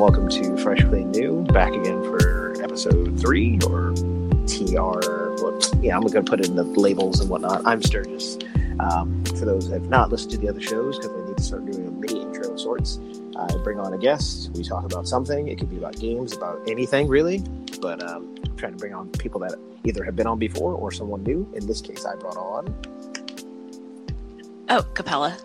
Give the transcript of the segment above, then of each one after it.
Welcome to Fresh Clean New, back again for episode three or TR. Well, yeah, I'm going to put in the labels and whatnot. I'm Sturgis. Um, for those that have not listened to the other shows, because I need to start doing a mini intro of sorts, I bring on a guest. We talk about something. It could be about games, about anything really. But um, I'm trying to bring on people that either have been on before or someone new. In this case, I brought on. Oh, Capella.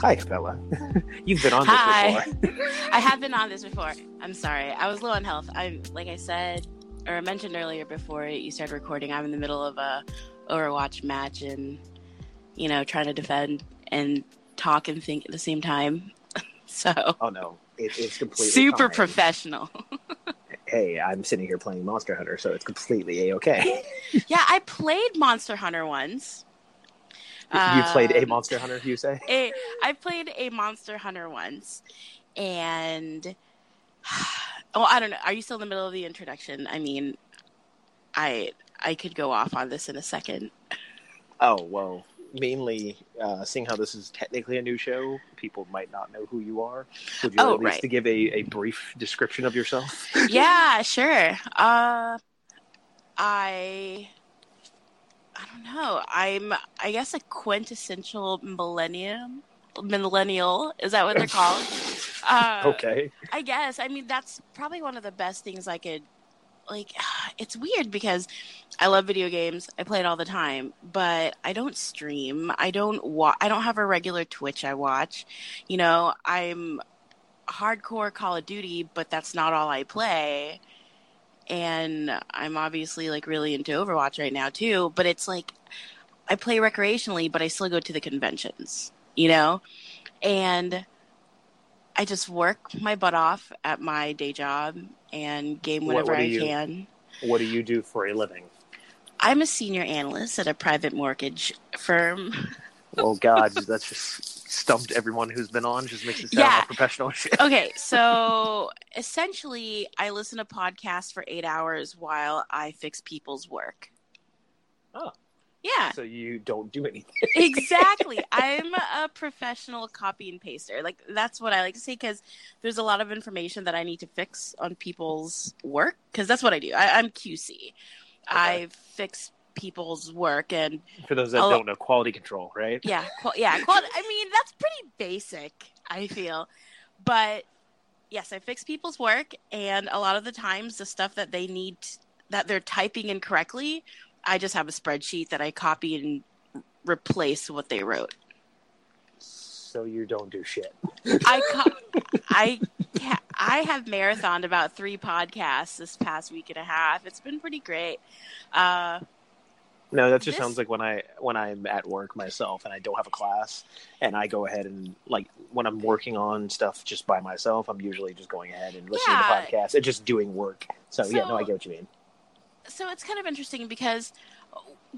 Hi, Capella. You've been on this Hi. before. I have been on this before. I'm sorry. I was low on health. I'm like I said or I mentioned earlier before you started recording. I'm in the middle of a Overwatch match and you know trying to defend and talk and think at the same time. so Oh no, it, it's completely super fine. professional. Hey, I'm sitting here playing Monster Hunter, so it's completely a okay. yeah, I played Monster Hunter once. You played a Um, Monster Hunter, you say? a, I played a Monster Hunter once, and oh, I don't know. Are you still in the middle of the introduction? I mean, I I could go off on this in a second. Oh well, mainly uh, seeing how this is technically a new show, people might not know who you are. Would you Oh, at least right. to give a, a brief description of yourself? yeah, sure. Uh, I I don't know. I'm I guess a quintessential millennium millennial. Is that what they're called? Uh, okay. I guess. I mean, that's probably one of the best things I could. Like, it's weird because I love video games. I play it all the time, but I don't stream. I don't wa- I don't have a regular Twitch I watch. You know, I'm hardcore Call of Duty, but that's not all I play. And I'm obviously like really into Overwatch right now too, but it's like I play recreationally, but I still go to the conventions, you know? And I just work my butt off at my day job and game whenever what do I you- can. What do you do for a living? I'm a senior analyst at a private mortgage firm. Oh God, that's just stumped everyone who's been on. Just makes it sound Yeah. all professional shit. Okay, so essentially, I listen to podcasts for eight hours while I fix people's work. Oh. Yeah, So you don't do anything. exactly. I'm a professional copy and paster. Like that's what I like to say because there's a lot of information that I need to fix on people's work because that's what I do. I, I'm QC. I fix people's work and For those that I'll- don't know, quality control, right? yeah, qual- yeah. Qual- I mean, that's pretty basic. I feel, but yes, I fix people's work, and a lot of the times, the stuff that they need that they're typing incorrectly, I just have a spreadsheet that I copy and replace what they wrote. So you don't do shit. I co- I ca- I have marathoned about three podcasts this past week and a half. It's been pretty great. Uh, No, that just This- sounds like when I when I'm at work myself and I don't have a class and I go ahead and like when I'm working on stuff just by myself, I'm usually just going ahead and listening Yeah. to podcasts and just doing work. So, yeah, no, I get what you mean. so it's kind of interesting because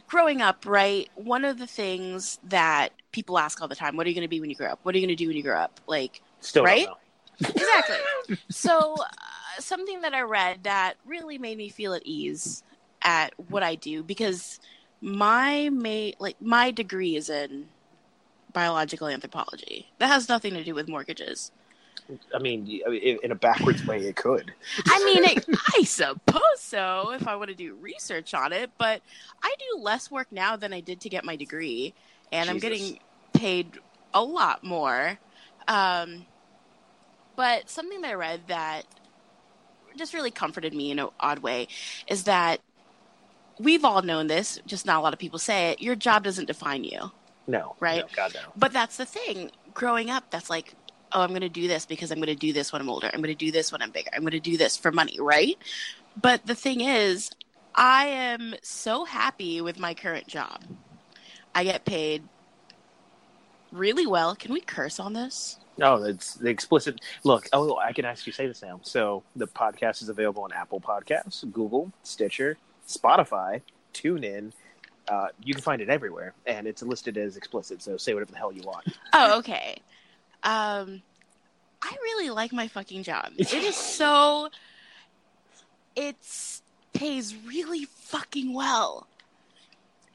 growing up, right, one of the things that people ask all the time, what are you going to be when you grow up? What are you going to do when you grow up? Like, Still Right? exactly. so, uh, something that I read that really made me feel at ease at what I do because my ma- like my degree is in biological anthropology. That has nothing to do with mortgages. I mean, y- I mean, in, a backwards way, it could. I mean, it, I suppose so if I want to do research on it, but I do less work now than I did to get my degree, and I'm getting paid a lot more. Um, but something that I read that just really comforted me in an odd way is that we've all known this, just not a lot of people say it. Your job doesn't define you. No, Right? No, God no. But that's the thing. Growing up, that's like, oh, I'm going to do this because I'm going to do this when I'm older. I'm going to do this when I'm bigger. I'm going to do this for money, right? But the thing is, I am so happy with my current job. I get paid really well. Can we curse on this? No, it's the explicit. Look, oh, I can actually say this now. So the podcast is available on Apple Podcasts, Google, Stitcher, Spotify, TuneIn. Uh, you can find it everywhere, and it's listed as explicit. So say whatever the hell you want. Oh, okay. Um, I really like my fucking job. It is so. It's pays really fucking well.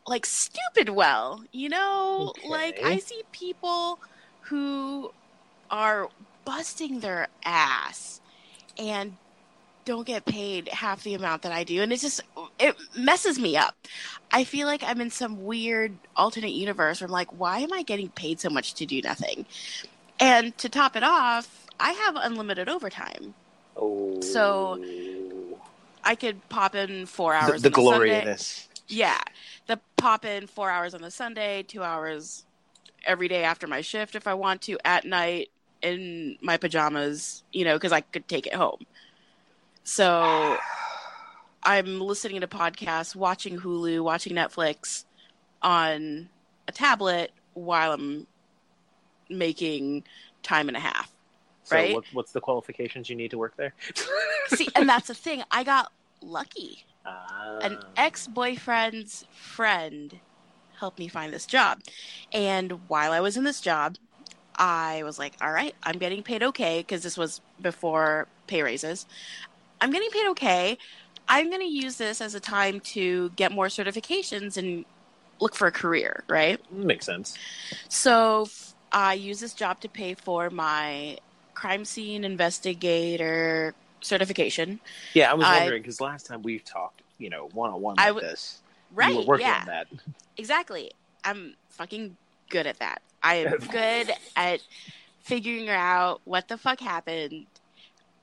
Like stupid well, you know. Like I see people who are busting their ass and don't get paid half the amount that I do, and it just it messes me up. I feel like I'm in some weird alternate universe where I'm like, why am I getting paid so much to do nothing? And to top it off, I have unlimited overtime. Oh, So, I could pop in four the, hours. the on glory Sunday. of this. Yeah, the pop in four hours on the Sunday, two hours every day after my shift if I want to at night in my pajamas, you know, because I could take it home. So I'm listening to podcasts, watching Hulu, watching Netflix on a tablet while I'm making time and a half. So Right? what, what's the qualifications you need to work there? See, and that's the thing. I got lucky. Ah. an ex boyfriend's friend helped me find this job. And while I was in this job, I was like, all right, I'm getting paid okay because this was before pay raises. I'm getting paid okay. I'm going to use this as a time to get more certifications and look for a career, right? Makes sense. So I use this job to pay for my crime scene investigator certification. Yeah, I was wondering because last time we talked, you know, one on one like w- this, Right. you were working yeah. on that. Exactly. I'm fucking good at that. I am good at figuring out what the fuck happened.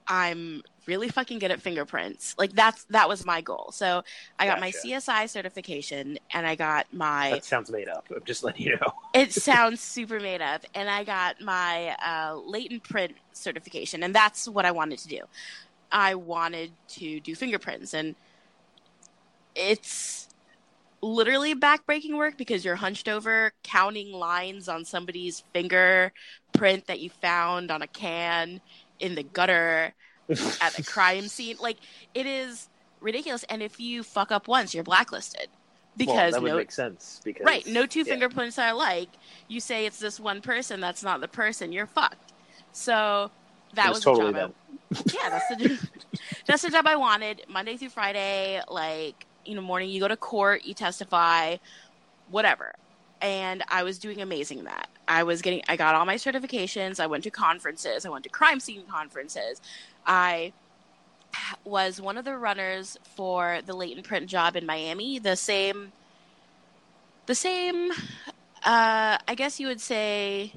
I'm really fucking good at fingerprints. Like that's that was my goal. So I got my CSI certification and I got my That sounds made up. I'm just letting you know. it sounds super made up and I got my uh, latent print certification and that's what I wanted to do. I wanted to do fingerprints and it's literally backbreaking work because you're hunched over counting lines on somebody's fingerprint that you found on a can in the gutter at the crime scene. Like it is ridiculous and if you fuck up once you're blacklisted well, because that would no make sense because Right. No two yeah. fingerprints are alike. You say it's this one person, that's not the person, you're fucked. So that was, was totally the job. I, yeah, that's the that's the job I wanted. Monday through Friday, like you know, morning you go to court, you testify, whatever. And I was doing amazing in that. I was getting I got all my certifications, I went to conferences, I went to crime scene conferences. I was one of the runners for the latent print job in Miami, the same the same uh I guess you would say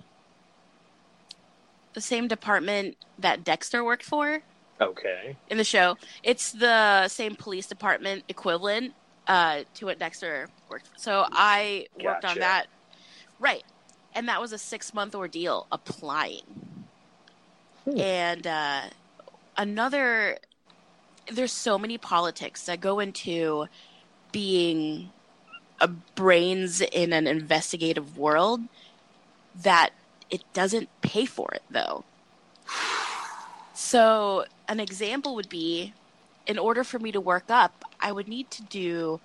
the same department that Dexter worked for Okay. in the show. It's the same police department equivalent uh to what Dexter worked for. So I worked on that. Right. And that was a 6-month ordeal applying. Hmm. And uh another there's so many politics that go into being a brains in an investigative world that it doesn't pay for it though. So, an example would be in order for me to work up, I would need to do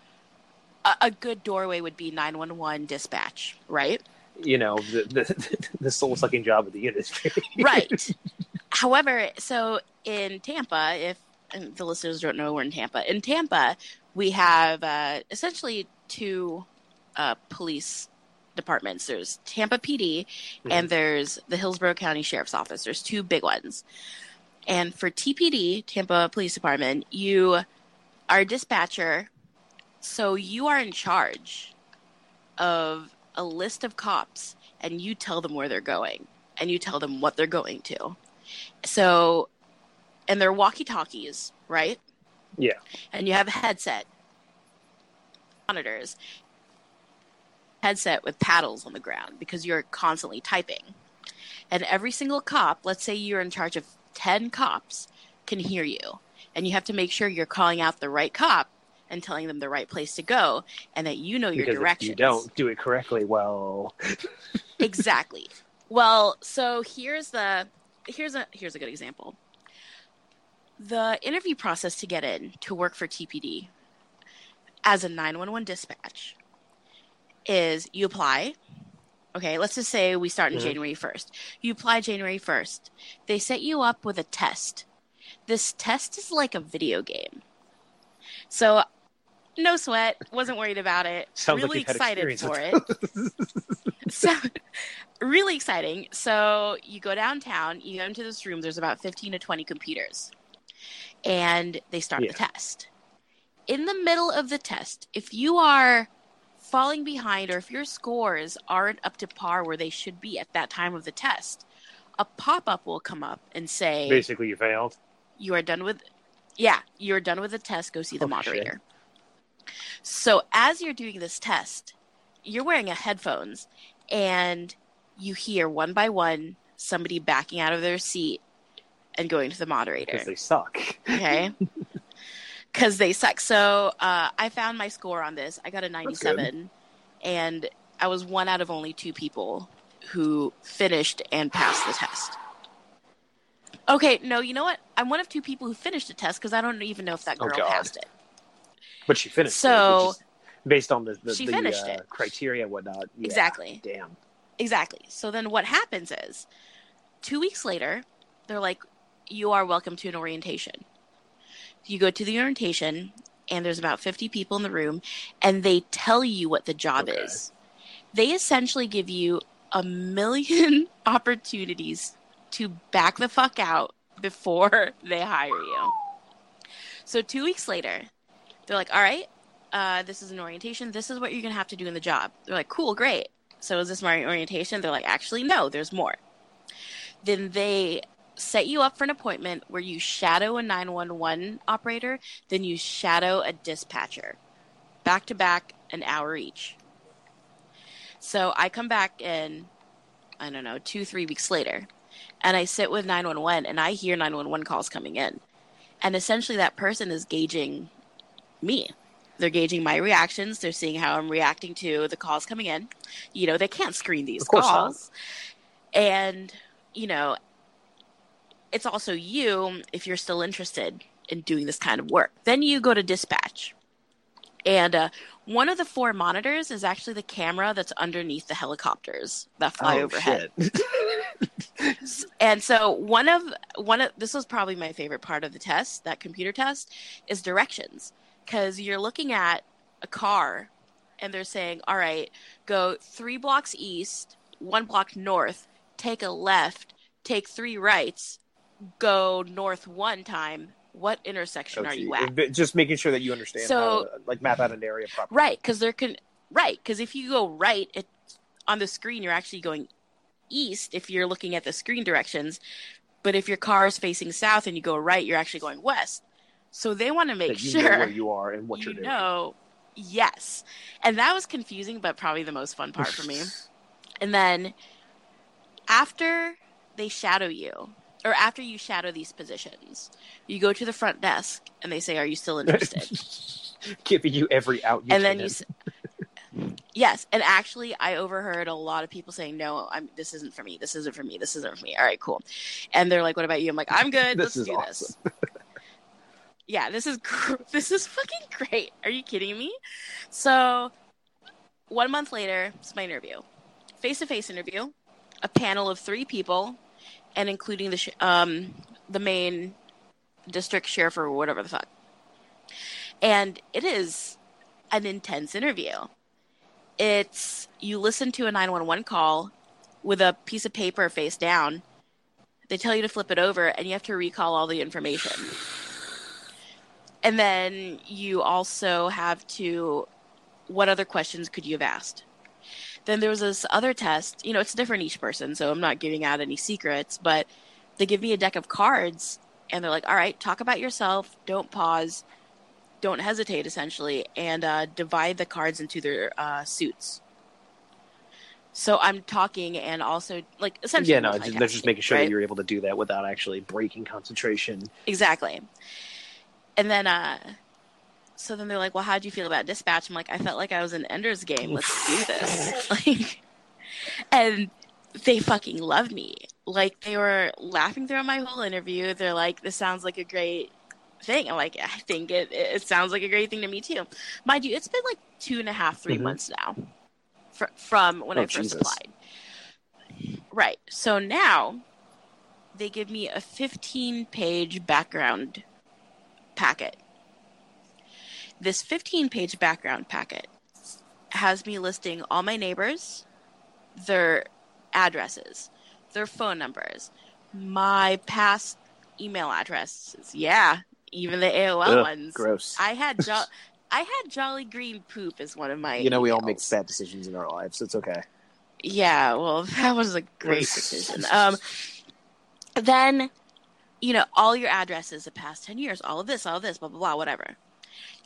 a, a good doorway would be 911 dispatch, right? You know the the, the soul sucking job of the industry. Right. However, so in Tampa, if the listeners don't know, we're in Tampa. In Tampa, we have uh, essentially two uh, police departments. There's Tampa PD Mm-hmm. and there's the Hillsborough County Sheriff's Office. There's two big ones. And for TPD, Tampa Police Department, you are a dispatcher, so you are in charge of a list of cops and you tell them where they're going and you tell them what they're going to. So, and they're walkie talkies, right? Yeah. And you have a headset, monitors, headset with paddles on the ground because you're constantly typing. And every single cop, let's say you're in charge of 10 cops, can hear you. And you have to make sure you're calling out the right cop and telling them the right place to go and that you know your because directions. if you don't do it correctly, well, exactly. Well, so here's the here's a here's a good example. The interview process to get in to work for TPD as a 911 dispatch is you apply. Okay, let's just say we start in Mhm. January 1st. You apply January 1st. They set you up with a test. This test is like a video game. So no sweat, wasn't worried about it. sounds really like excited for it so really exciting so you go downtown you go into this room there's about 15 to 20 computers and they start Yeah. the test in the middle of the test if you are falling behind or if your scores aren't up to par where they should be at that time of the test a pop-up will come up and say basically you failed. you are done with yeah you're done with the test go see the Oh, shit. moderator so as you're doing this test you're wearing a headphones and you hear one by one somebody backing out of their seat and going to the moderator Because they suck. okay because they suck so uh, i found my score on this i got a 97 and i was one out of only two people who finished and passed the test okay no you know what i'm one of two people who finished the test because i don't even know if that Oh, girl God. passed it But she finished. So- it, based on the, the, She the, finished uh, it. criteria and whatnot. Yeah, Exactly. Damn. Exactly. So then what happens is, two weeks later, they're like, you are welcome to an orientation. You go to the orientation, and there's about 50 people in the room, and they tell you what the job Okay. is. They essentially give you a million opportunities to back the fuck out before they hire you. So two weeks later, they're like, all right, uh, this is an orientation. This is what you're going to have to do in the job. They're like, cool, great. So is this my orientation? They're like, actually, no, there's more. Then they set you up for an appointment where you shadow a 911 operator, then you shadow a dispatcher, back to back, an hour each. So I come back in, I don't know, two, three weeks later, and I sit with 911 and I hear 911 calls coming in. And essentially, that person is gauging me. They're gauging my reactions. They're seeing how I'm reacting to the calls coming in. You know, they can't screen these course not. calls. And, you know, it's also you if you're still interested in doing this kind of work. Then you go to dispatch. And uh, one of the four monitors is actually the camera that's underneath the helicopters that fly oh, overhead. And so one of one of this was probably my favorite part of the test, that computer test, is directions. Because you're looking at a car and they're saying, All right, go three blocks east, one block north, take a left, take three rights, go north one time. What intersection oh, are you at? Just making sure that you understand So- how to like map out an area properly. Right, because there can right because if you go right, it on the screen you're actually going east if you're looking at the screen directions, but if your car is facing south and you go right, you're actually going west. So they want to make sure know where you are and what you you're doing. know. Yes, and that was confusing, but probably the most fun part for me. And then after they shadow you, or after you shadow these positions, you go to the front desk and they say, "Are you still interested?" Giving you every out. You and then you s- yes and actually i overheard a lot of people saying no i'm this isn't for me this isn't for me this isn't for me. All right cool. And they're like what about you? I'm like i'm good let's do awesome. this yeah this is gr- this is fucking great. Are you kidding me? So one month later it's my interview. Face-to-face interview a panel of three people and including the sh- um the main district sheriff or whatever the fuck and it is an intense interview. it's you listen to a 911 call with a piece of paper face down. They tell you to flip it over and you have to recall all the information. And then you also have to what other questions could you have asked? Then there was this other test. You know, it's different each person, so I'm not giving out any secrets, but they give me a deck of cards and they're like, all right, talk about yourself, don't pause, don't hesitate, essentially, and uh, divide the cards into their uh, suits. So I'm talking and also like essentially. Yeah, no, just, they're just making sure right? that you're able to do that without actually breaking concentration. Exactly. And then, uh, so then they're like, "Well, how do you feel about dispatch?" I'm like, "I felt like I was in Ender's Game. Let's do this." like, and they fucking loved me. Like they were laughing throughout my whole interview. They're like, "This sounds like a great thing." I'm like, "I think it it sounds like a great thing to me too." Mind you, it's been like two and a half, three Mhm. months now fr- from when Oh, I first Jesus. applied. Right. So now they give me a 15 page background packet. This 15 page background packet has me listing all my neighbors, their addresses, their phone numbers, my past email addresses. Yeah, even the AOL Ugh, ones. gross. I had jo- I had Jolly Green poop as one of my you know, we all make bad decisions in our lives. So It's okay. Yeah, well, that was a great decision. Um, then, you know, all your addresses the past 10 years, all of this, all of this, blah, blah, blah, whatever.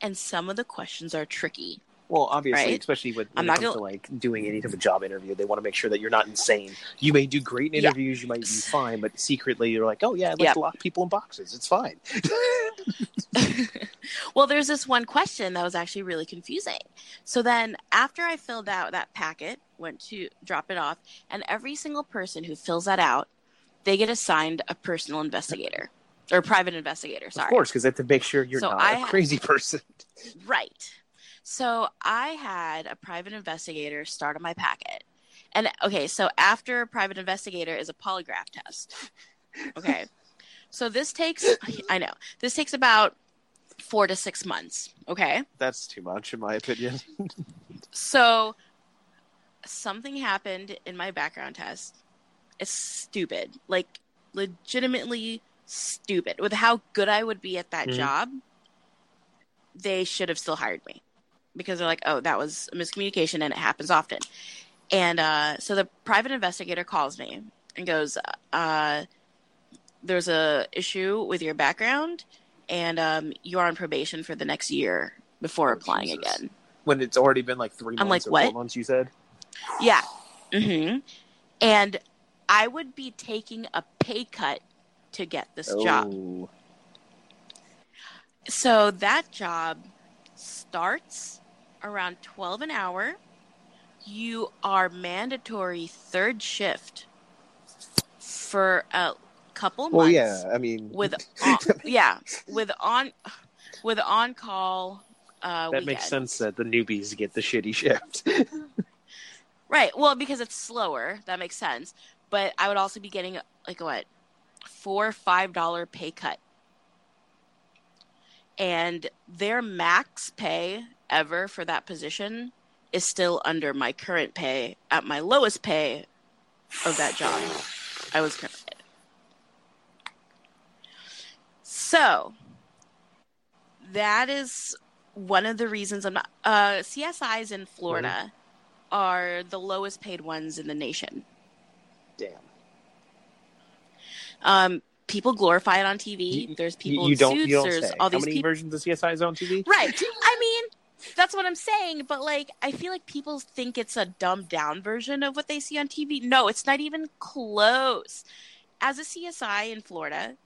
And some of the questions are tricky. Well, obviously, Right? especially with, when I'm it not comes gonna- to like doing any type of job interview, they want to make sure that you're not insane. You may do great in Yeah. interviews, you might be fine, but secretly you're like, oh yeah, I'd like Yep. to lock people in boxes. It's fine. well, there's this one question that was actually really confusing. So then, after I filled out that packet, went to drop it off, and every single person who fills that out, they get assigned a personal investigator or private investigator. Sorry. Of course, because they have to make sure you're So not I a ha- crazy person. Right. So I had a private investigator start on my packet. And okay, so after a private investigator is a polygraph test. Okay. so this takes I know. This takes about 4 to 6 months, okay? That's too much, in my opinion. So something happened in my background test. It's stupid. Like legitimately stupid. With how good I would be at that Mhm. job, they should have still hired me. Because they're like, "Oh, that was a miscommunication and it happens often." And uh, so the private investigator calls me and goes, uh, "There's a issue with your background, and um, you're on probation for the next year before Oh, applying Jesus. again." when it's already been like three I'm months like, or four what? months, you said? Yeah. hmm And I would be taking a pay cut to get this job. Oh. So that job starts around 12 an hour. You are mandatory third shift for a couple months Well, yeah, I mean, with on, yeah, with on with on call uh that makes sense that the newbies get the shitty shift. Right. Well, because it's slower, that makes sense. But I would also be getting like what four five dollar pay cut, and their max pay ever for that position is still under my current pay at my lowest pay of that job. I was currently. So that is one of the reasons I'm not. Uh, CSIs in Florida are the lowest paid ones in the nation. Damn. Um, people glorify it on TV. You- There's people you in don't. suits. You don't there's say. all How these many people. versions of CSI is on TV? Right. I mean, that's what I'm saying. But like, I feel like people think it's a dumbed down version of what they see on TV. No, it's not even close. As a CSI in Florida,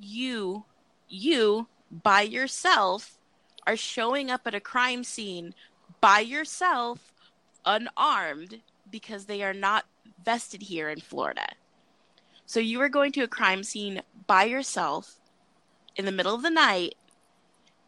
you, you by yourself are showing up at a crime scene by yourself, unarmed, because they are not vested here in Florida. So you are going to a crime scene by yourself in the middle of the night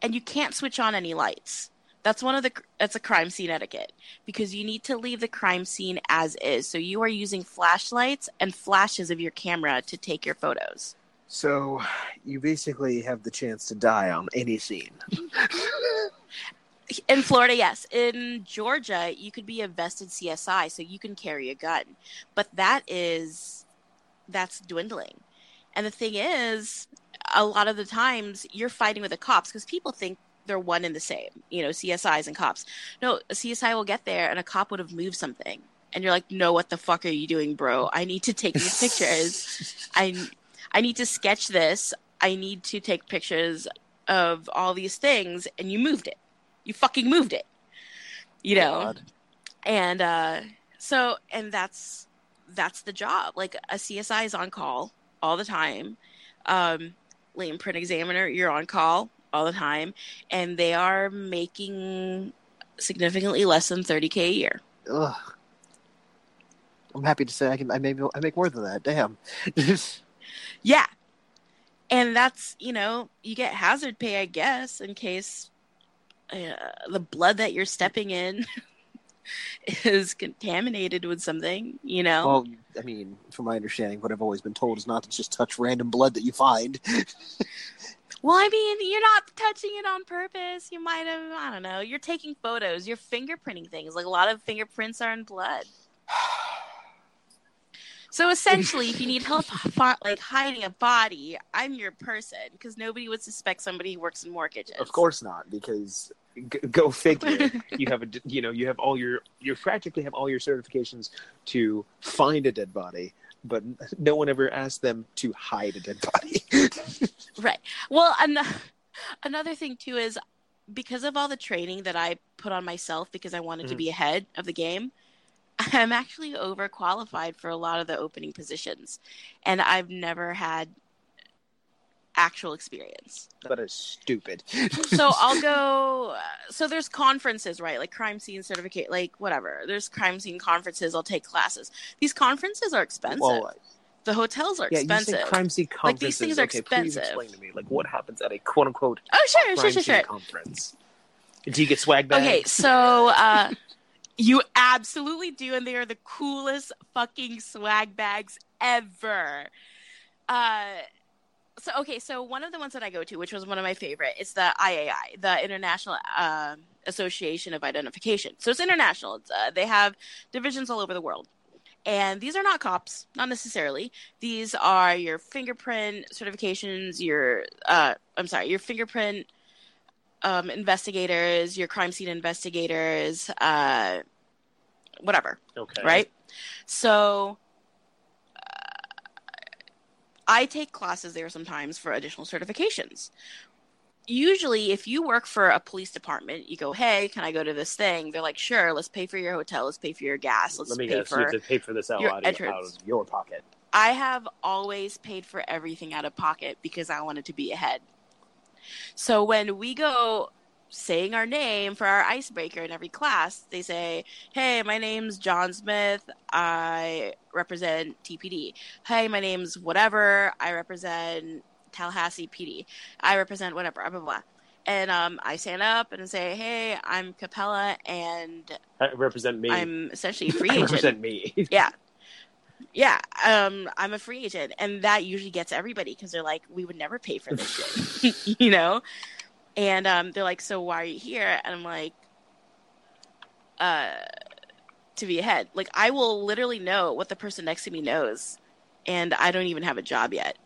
and you can't switch on any lights. That's one of the that's a crime scene etiquette because you need to leave the crime scene as is. So you are using flashlights and flashes of your camera to take your photos. So you basically have the chance to die on any scene. In Florida, yes. In Georgia, you could be a vested CSI, so you can carry a gun. But that is that's dwindling. And the thing is, a lot of the times you're fighting with the cops because people think they're one and the same, you know, CSIs and cops. No, a CSI will get there and a cop would have moved something. And you're like, no, what the fuck are you doing, bro? I need to take these pictures. I, I need to sketch this. I need to take pictures of all these things. And you moved it. You fucking moved it. You know? God. And uh, so, and that's that's the job. Like a CSI is on call all the time. Um, latent print examiner, you're on call all the time, and they are making significantly less than 30k a year. Ugh. I'm happy to say I can. I make. I make more than that. Damn. Yeah. And that's, you know, you get hazard pay, I guess, in case uh, the blood that you're stepping in is contaminated with something, you know? well, I mean, from my understanding, what I've always been told is not to just touch random blood that you find. Well, I mean, you're not touching it on purpose. You might have, I don't know, you're taking photos, you're fingerprinting things. Like a lot of fingerprints are in blood. So essentially, if you need help like hiding a body, I'm your person because nobody would suspect somebody who works in mortgages. Of course not, because g- go figure. you have a, you know, you have all your, you practically have all your certifications to find a dead body, but no one ever asked them to hide a dead body. Right. Well, an- another thing too is because of all the training that I put on myself because I wanted to Mhm. be ahead of the game, I'm actually overqualified for a lot of the opening positions, and I've never had actual experience. that is stupid. so I'll go. So there's conferences, right? Like crime scene certificate, like whatever. There's crime scene conferences. I'll take classes. These conferences are expensive. Well, the hotels are yeah, expensive. you say crime scene Like, these things are okay, please expensive. explain to me, like what happens at a quote unquote oh sure, sure, sure, scene sure. conference? Do you get swag bags? Okay, so uh, you absolutely do, and they are the coolest fucking swag bags ever. Uh, so okay, so one of the ones that I go to, which was one of my favorite, is the IAI, the International uh, Association of Identification. So it's international. It's, uh, they have divisions all over the world. And these are not cops, not necessarily. These are your fingerprint certifications, your uh, I'm sorry, your fingerprint um, investigators, your crime scene investigators, uh, whatever, Okay. right? So I take classes there sometimes for additional certifications. Usually, if you work for a police department, you go, "Hey, can I go to this thing?" They're like, "Sure, let's pay for your hotel, let's pay for your gas, let's Let me pay guess. for." You have to pay for this out, your out, of, out of your pocket. I have always paid for everything out of pocket because I wanted to be ahead. So when we go saying our name for our icebreaker in every class, they say, Hey, my name's John Smith. I represent TPD. Hey, my name's whatever. I represent Tallahassee PD. I represent whatever, blah, blah, blah. And um, I stand up and say, Hey, I'm Capella, and Uh, represent me. I'm essentially a free agent. represent me. Yeah. Yeah, um, I'm a free agent, and that usually gets everybody because they're like, we would never pay for this shit, you know. And um, they're like, so why are you here? And I'm like, uh, to be ahead. Like, I will literally know what the person next to me knows, and I don't even have a job yet.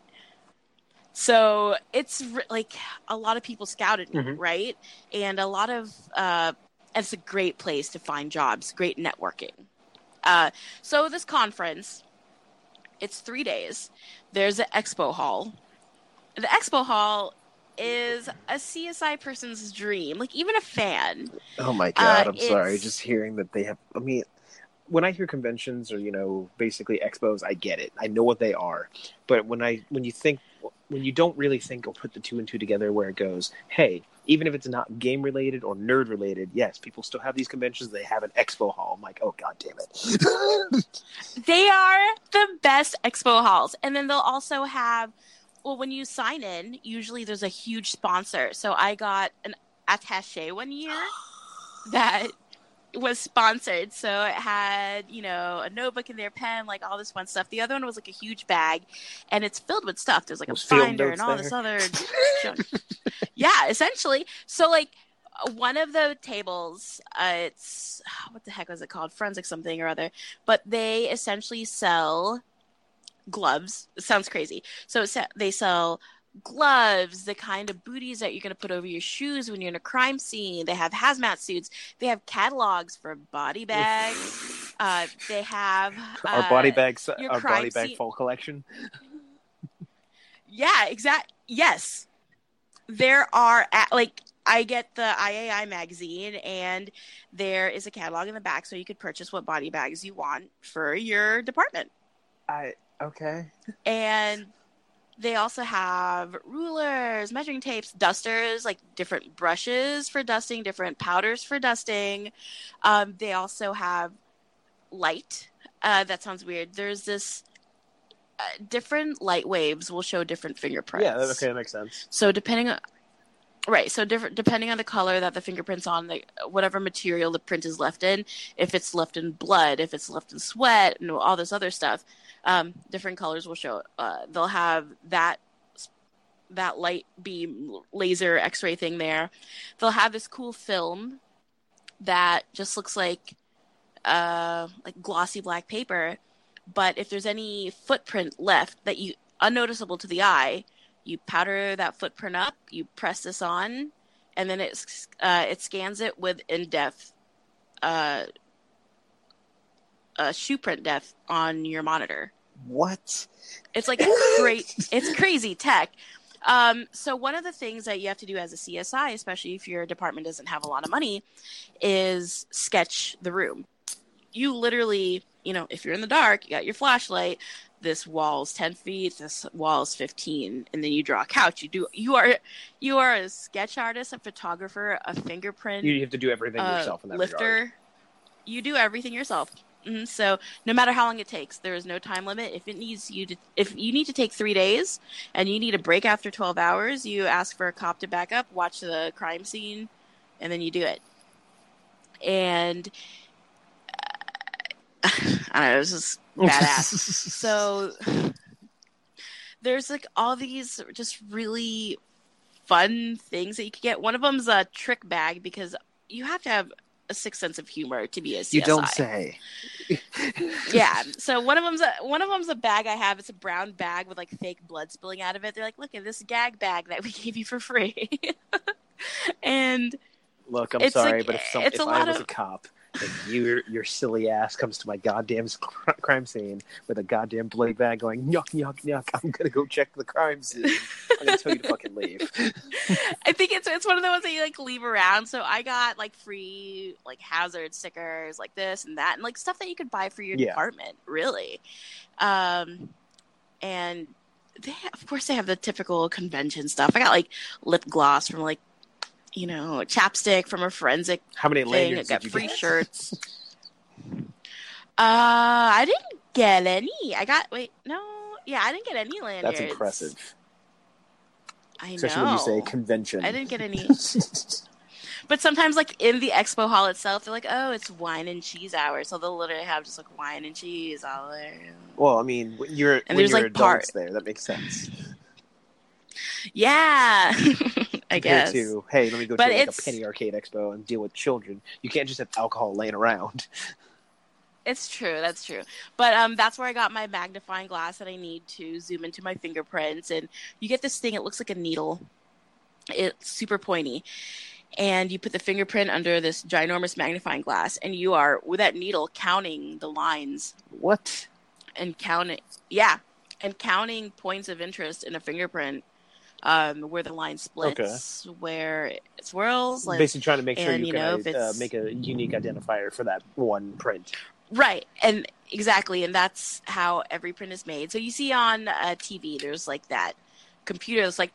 So it's re- like a lot of people scouted me, Mhm. right? And a lot of uh, it's a great place to find jobs, great networking. Uh, so this conference, it's three days. There's an expo hall. The expo hall is a CSI person's dream. Like even a fan. oh my god! Uh, I'm sorry. Just hearing that they have. I mean, when I hear conventions or you know basically expos, I get it. I know what they are. But when I when you think when you don't really think or put the two and two together, where it goes, hey, even if it's not game related or nerd related, yes, people still have these conventions. They have an expo hall. I'm like, oh god damn it. They are the best expo halls. And then they'll also have well when you sign in, usually there's a huge sponsor. So I got an attaché one year that was sponsored. So it had, you know, a notebook in their pen, like all this fun stuff. The other one was like a huge bag and it's filled with stuff. There's like a binder and all there? this other yeah, essentially. So like one of the tables uh, it's what the heck was it called forensic something or other but they essentially sell gloves it sounds crazy so it's, they sell gloves the kind of booties that you're going to put over your shoes when you're in a crime scene they have hazmat suits they have catalogs for body bags uh, they have our uh, body bags, our body bag scene- full collection. Yeah, exact. Yes, there are a- like I get the IAI magazine, and there is a catalog in the back, so you could purchase what body bags you want for your department. I okay. And they also have rulers, measuring tapes, dusters, like different brushes for dusting, different powders for dusting. Um, they also have light. Uh, that sounds weird. There's this. Uh, different light waves will show different fingerprints. Yeah, okay, that makes sense. So depending on right, so different depending on the color that the fingerprints on, the whatever material the print is left in, if it's left in blood, if it's left in sweat, and all this other stuff, um, different colors will show. Uh, they'll have that that light beam laser X-ray thing there. They'll have this cool film that just looks like uh, like glossy black paper. But if there's any footprint left that you unnoticeable to the eye, you powder that footprint up, you press this on, and then it uh, it scans it with in depth uh, uh, shoe print depth on your monitor. What? It's like great. It's crazy tech. Um, so one of the things that you have to do as a CSI, especially if your department doesn't have a lot of money, is sketch the room. You literally, you know, if you're in the dark, you got your flashlight. This wall's ten feet. This wall is fifteen, and then you draw a couch. You do. You are, you are a sketch artist, a photographer, a fingerprint You have to do everything uh, yourself in that lifter. regard. You do everything yourself. hmm So no matter how long it takes, there is no time limit. If it needs you to, if you need to take three days and you need a break after twelve hours, you ask for a cop to back up, watch the crime scene, and then you do it. And uh, I don't know, it's just badass. so there's like all these just really fun things that you could get. One of them's a trick bag because you have to have a sixth sense of humor to be a CSI. you don't say. Yeah. So one of them's a, one of them's a bag I have. It's a brown bag with like fake blood spilling out of it. They're like, look at this gag bag that we gave you for free. and Look, I'm sorry, like- but if, some, it's if a I lot was of- a cop and your your silly ass comes to my goddamn crime scene with a goddamn bloody bag going yuck yuck yuck, I'm gonna go check the crime scene. I'm gonna tell you to fucking leave. I think it's it's one of the ones that you like leave around. So I got like free like hazard stickers like this and that and like stuff that you could buy for your Yeah. department, really. Um and they of course they have the typical convention stuff. I got like lip gloss from like you know, chapstick from a forensic How many thing. I lanyards got did you free get? shirts. Uh, I didn't get any. I got wait, no, yeah, I didn't get any lanyards. That's impressive, I know. especially when you say convention. I didn't get any. But sometimes, like in the expo hall itself, they're like, "Oh, it's wine and cheese hour," so they'll literally have just like wine and cheese all there. well, I mean, you're when there's, you're like, adults part- there, that makes sense. Yeah, I guess. to hey, let me go But to like, a penny arcade expo and deal with children. You can't just have alcohol laying around. It's true. That's true. But um, that's where I got my magnifying glass that I need to zoom into my fingerprints. And you get this thing. It looks like a needle. It's super pointy, and you put the fingerprint under this ginormous magnifying glass, and you are with that needle counting the lines What? and counting. Yeah, and counting points of interest in a fingerprint. Um, where the line splits, where it swirls, like Basically, trying to make sure and, you, you can know, uh, make a unique identifier for that one print. Right, and exactly, and that's how every print is made. So you see on uh, TV, there's like that computer that's like.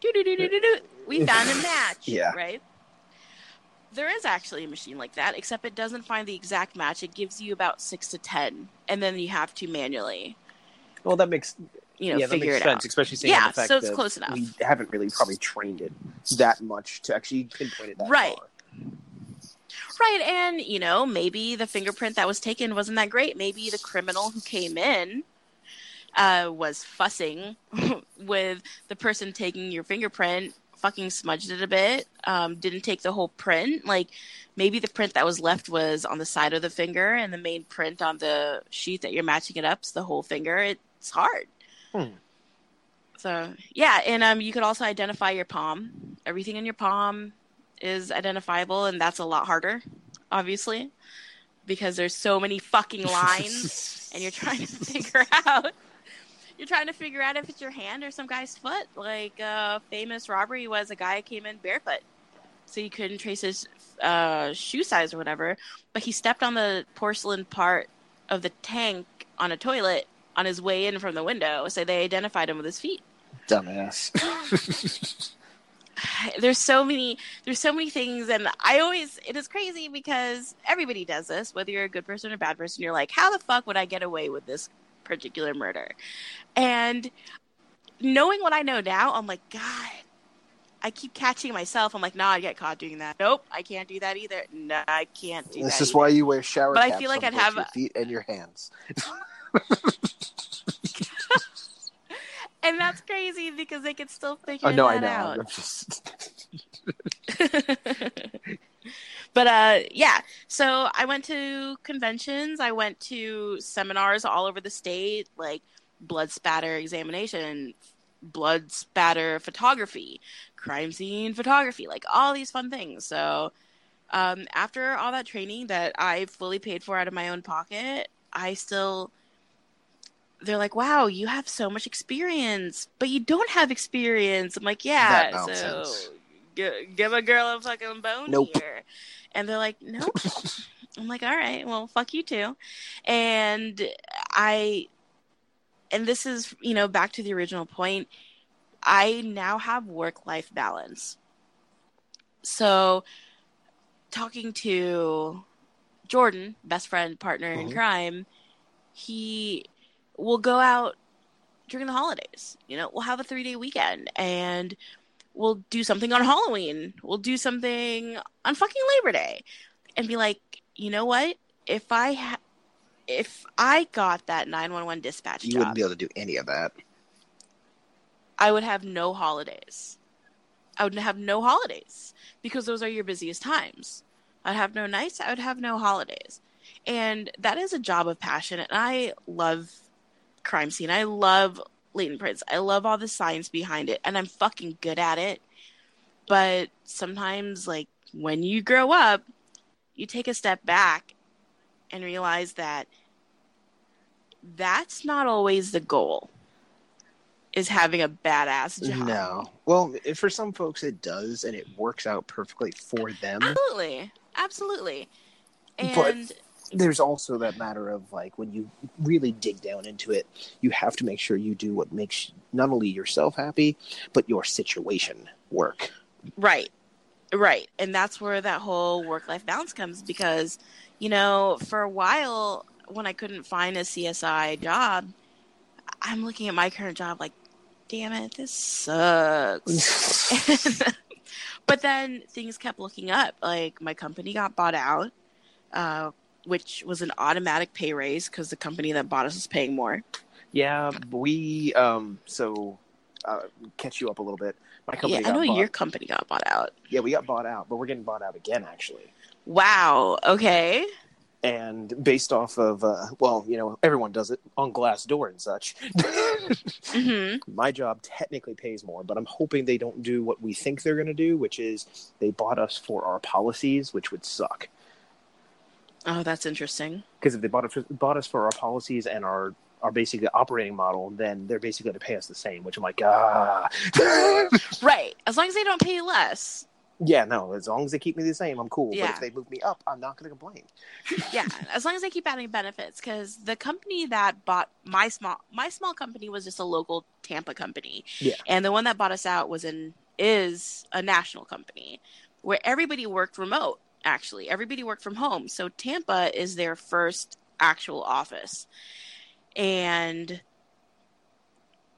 We found a match. Yeah. Right. There is actually a machine like that, except it doesn't find the exact match. It gives you about six to ten, and then you have to manually, Well, that makes you know, yeah, figure makes it sense, out. especially seeing Yeah, the fact so it's that close enough. we haven't really probably trained it that much to actually pinpoint it that Right. far. Right, and you know, maybe the fingerprint that was taken wasn't that great. Maybe the criminal who came in uh, was fussing with the person taking your fingerprint fucking smudged it a bit. Um, didn't take the whole print. Like maybe the print that was left was on the side of the finger, and the main print on the sheet that you're matching it up is the whole finger. It's hard. Hmm. So yeah, and um, you could also identify your palm. Everything in your palm is identifiable, and that's a lot harder, obviously, because there's so many fucking lines, and you're trying to figure out. You're trying to figure out if it's your hand or some guy's foot. Like a uh, famous robbery was a guy came in barefoot, so you couldn't trace his uh, shoe size or whatever. But he stepped on the porcelain part of the tank on a toilet on his way in from the window, so they identified him with his feet. Dumbass. there's so many there's so many things and i always it is crazy because everybody does this whether you're a good person or a bad person you're like how the fuck would i get away with this particular murder and knowing what i know now i'm like god i keep catching myself i'm like nah i get caught doing that nope i can't do that either no i can't do that. this is either. why you wear shower But I feel like I'd have- your feet and your hands and that's crazy because they could still figure oh no i that know. out. Just but uh yeah. So i went to conventions. I went to seminars all over the state like blood spatter examination blood spatter photography crime scene photography like all these fun things. So um after all that training that i fully paid for out of my own pocket i still they're like wow you have so much experience but you don't have experience. I'm like yeah so g- give a girl a fucking bone Nope. here. And they're like nope. I'm like all right well fuck you too. And i and this is you know back to the original point i now have work life balance. So talking to jordan best friend partner in Mhm. crime he will go out during the holidays you know we'll have a three day weekend and we'll do something on halloween we'll do something on fucking labor day and be like you know what if i ha- if i got that 911 dispatch you job wouldn't be able to do any of that I would have no holidays. I would have no holidays because those are your busiest times. I'd have no nights, I would have no holidays. And that is a job of passion. And I love crime scene. I love latent prints. I love all the science behind it. And I'm fucking good at it. But sometimes, like, when you grow up, you take a step back and realize that that's not always the goal is having a badass job. no well for some folks it does and it works out perfectly for them Absolutely. Absolutely. But- And there's also that matter of like when you really dig down into it you have to make sure you do what makes not only yourself happy but your situation work right. Right. And that's where that whole work life balance comes because, you know, for a while when I couldn't find a CSI job, I'm looking at my current job like, damn it, this sucks. but then things kept looking up. Like my company got bought out, uh, which was an automatic pay raise because the company that bought us was paying more. yeah we um so uh, catch you up a little bit my company yeah, I know bought- your company got bought out. yeah we got bought out but we're getting bought out again actually Wow. Okay. and based off of uh, well you know everyone does it on glassdoor and such hmm my job technically pays more but i'm hoping they don't do what we think they're going to do which is they bought us for our policies which would suck Oh, that's interesting. because if they bought, it, bought us for our policies and our our basically operating model then they're basically going to pay us the same which i'm like ah Right. As long as they don't pay less. yeah no as long as they keep me the same i'm cool but Yeah. if they move me up i'm not going to complain Yeah. as long as they keep adding benefits. Because the company that bought my small my small company was just a local Tampa company. Yeah. And the one that bought us out was in is a national company where everybody worked remote. Actually, everybody worked from home. So Tampa is their first actual office. And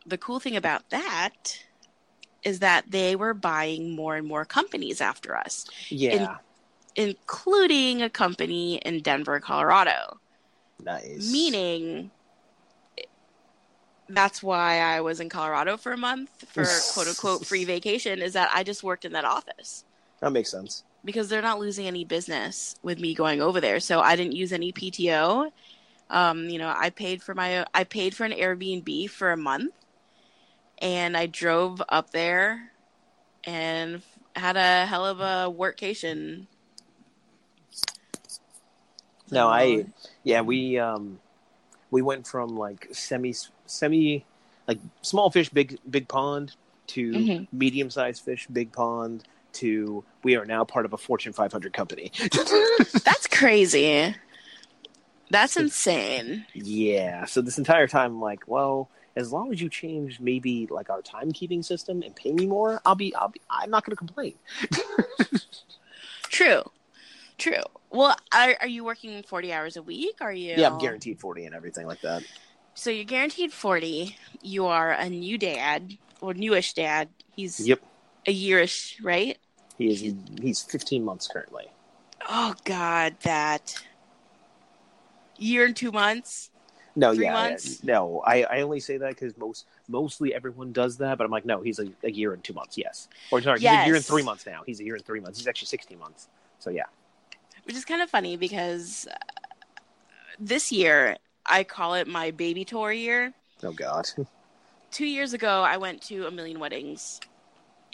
the cool thing about that is that they were buying more and more companies after us, yeah including a company in Denver, Colorado. nice Meaning that's why I was in Colorado for a month for quote unquote free vacation. Is that I just worked in that office That makes sense. Because they're not losing any business with me going over there. So I didn't use any PTO. Um, you know, I paid for my I paid for an Airbnb for a month, and I drove up there and had a hell of a workcation. No, I yeah we um we went from like semi semi like small fish big big pond to Mhm. medium sized fish big pond to we are now part of a Fortune 500 company. That's crazy. That's insane. yeah, so this entire time I'm like, well, as long as you change maybe like our timekeeping system and pay me more, I'll be I'll be I'm not going to complain. True. True. Well, are, are you working 40 hours a week? Are you? Yeah, I'm guaranteed 40 and everything like that. So you're guaranteed 40. You are a new dad or newish dad. He's Yep. a yearish, right? He is he's 15 months currently. Oh God, that year and two months. No, Three yeah, months? no. I, I only say that because most mostly everyone does that, but I'm like, no, he's a, a year and two months. Yes, or sorry, he's a year and three months now. He's a year and three months. He's actually 16 months. So yeah, which is kind of funny because uh, this year I call it my baby tour year. oh god, Two years ago, I went to a million weddings,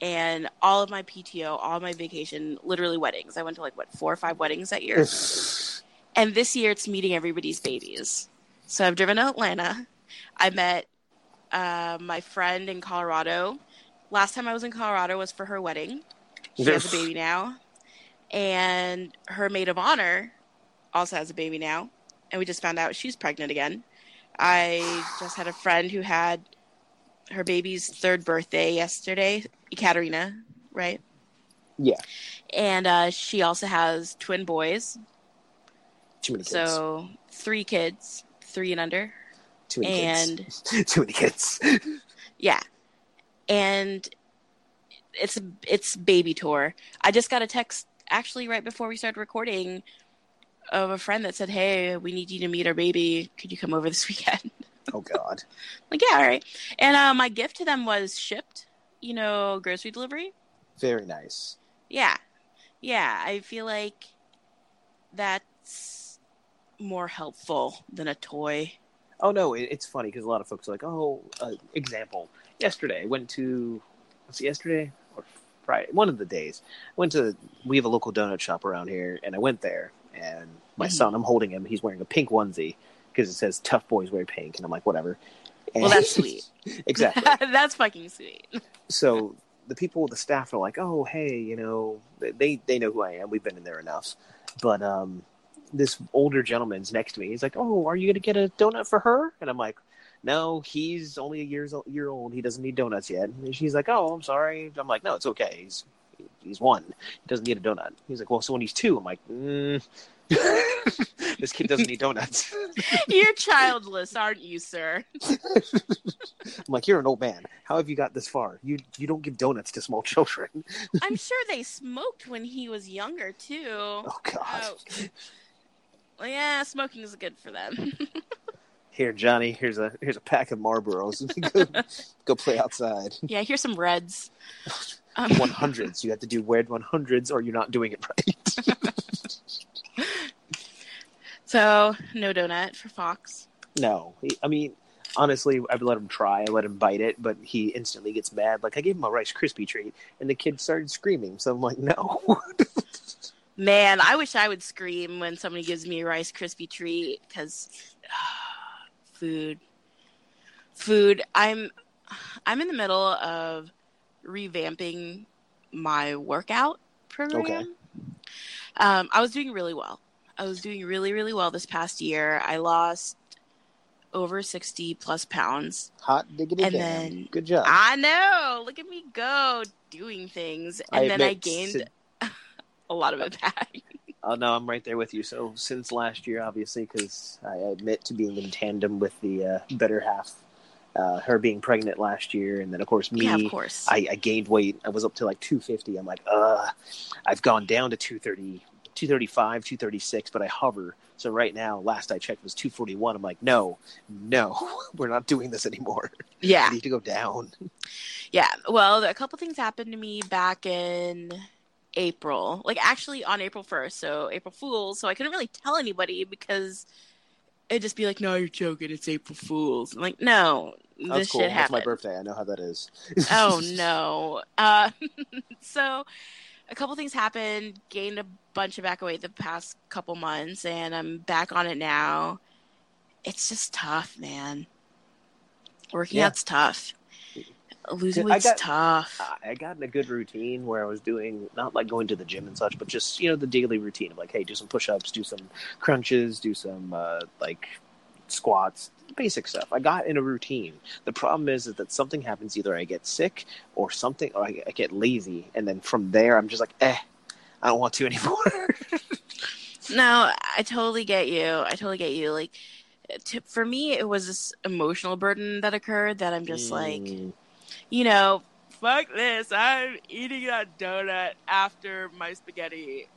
and all of my PTO, all my vacation, literally weddings. I went to like what four or five weddings that year, and this year it's meeting everybody's babies. So I've driven to Atlanta. I met uh, my friend in Colorado. Last time I was in Colorado was for her wedding. She has a baby now, and her maid of honor also has a baby now, and we just found out she's pregnant again. I just had a friend who had her baby's third birthday yesterday, Ekaterina, right? yeah, And uh, she also has twin boys, too many kids. so three kids, three and under, too many and kids. too many kids. yeah, and it's it's baby tour. I just got a text actually right before we started recording of a friend that said, "Hey, we need you to meet our baby. Could you come over this weekend?" oh god, like, yeah, all right. And uh, my gift to them was shipped, you know, grocery delivery. very nice. Yeah, yeah. I feel like that's more helpful than a toy. Oh no, it, it's funny because a lot of folks are like, oh, uh, example. Yesterday, I went to was it yesterday or Friday, one of the days. I went to we have a local donut shop around here, and I went there, and my Mhm. son, I'm holding him. He's wearing a pink onesie because it says "Tough boys wear pink," and I'm like, whatever. And- Well, that's sweet. exactly. that's fucking sweet. so the people, the staff are like, "Oh, hey, you know, they they know who I am. We've been in there enough." But um, this older gentleman's next to me. He's like, "Oh, are you gonna get a donut for her?" And I'm like, "No, he's only a years year old. He doesn't need donuts yet." And she's like, "Oh, I'm sorry." I'm like, "No, it's okay. He's he's one. He doesn't need a donut." He's like, "Well, so when he's two, I'm like, mm. "This kid doesn't need donuts." You're childless, aren't you, sir? I'm like, "You're an old man. How have you got this far? You you don't give donuts to small children." I'm sure they smoked when he was younger too. Oh God. Oh. Well, yeah, smoking is good for them. Here, Johnny. Here's a here's a pack of Marlboros. go, go play outside. yeah, here's some reds. Um, One hundreds. You have to do weird one hundreds, or you're not doing it right. So no donut for Fox. no, He- I mean honestly, I've let him try. I let him bite it, but he instantly gets mad. Like I gave him a Rice Krispie treat, and the kid started screaming. So I'm like, no. Man, I wish I would scream when somebody gives me a Rice Krispie treat because food, food. I'm I'm in the middle of revamping my workout program. Okay. Um, I was doing really well. I was doing really really well this past year. I lost over sixty plus pounds. Hot diggity And damn. then- Good job. I know. Look at me go doing things, and then I gained si- a lot of it back. Oh no, I'm right there with you. So since last year, obviously, because I admit to being in tandem with the uh, better half, uh, her being pregnant last year, and then of course me, yeah, of course. I, I gained weight. I was up to like 250. I'm like, uh, I've gone down to 230, 235, 236, but I hover. So right now, last I checked was 241. I'm like, no, no, we're not doing this anymore. Yeah. I need to go down. Yeah. Well, a couple things happened to me back in April. Like actually on April 1st. So April Fools. So I couldn't really tell anybody because it'd just be like, no, you're joking. It's April Fools. I'm like, no, That's this cool. shit That's my birthday. I know how that is. oh no. Uh, so a couple things happened. Gained a bunch of back weight the past couple months, and I'm back on it now. It's just tough, man. Working Yeah. out's tough. Losing I got- tough. I got in a good routine where I was doing not like going to the gym and such, but just you know the daily routine of like, hey, do some push-ups, do some crunches, do some uh, like squats, basic stuff. I got in a routine. The problem is, is that something happens. Either I get sick or something, or I, I get lazy, and then from there, I'm just like, eh, I don't want to anymore. No, I totally get you. I totally get you. Like, to, for me, it was this emotional burden that occurred that I'm just like, Mm, you know, fuck this. I'm eating that donut after my spaghetti,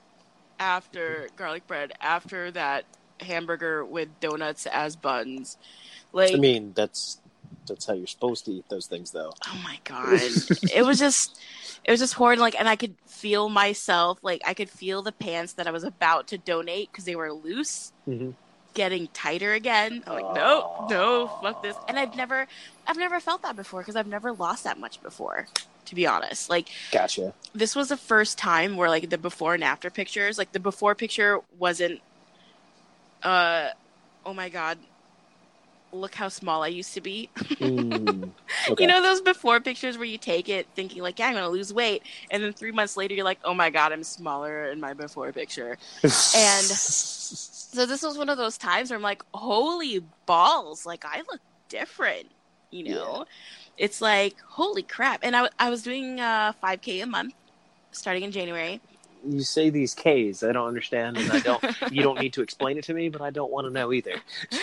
after garlic bread, after that hamburger with donuts as buns. Like, I mean, that's that's how you're supposed to eat those things, though. oh my god, it was just, it was just horrid. Like, and I could feel myself, like, I could feel the pants that I was about to donate because they were loose. Mm-hmm. getting tighter again. I'm like, no, no, fuck this. And I've never, I've never felt that before because I've never lost that much before. To be honest, like Gotcha. this was the first time where like the before and after pictures, like the before picture wasn't, uh, oh my god, look how small I used to be. Mm, okay. You know those before pictures where you take it thinking like, yeah, I'm gonna lose weight, and then three months later you're like, oh my god, I'm smaller in my before picture. and- So this was one of those times where I'm like, holy balls, like I look different, you know? It's like, holy crap. And I, I was doing uh, 5K a month starting in January. You say these K's, I don't understand, and I don't. you don't need to explain it to me, but I don't want to know either.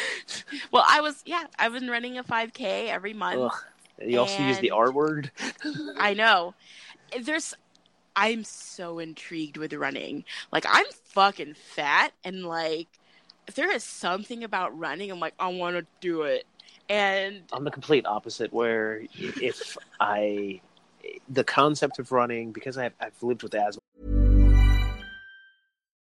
Well, I was, yeah, I've been running a 5K every month. Ugh. You also use the R word. I know. There's, I'm so intrigued with running. Like, I'm fucking fat, and like, if there is something about running, I'm like, I want to do it. And I'm the complete opposite. Where if I, the concept of running, because I've I've lived with asthma.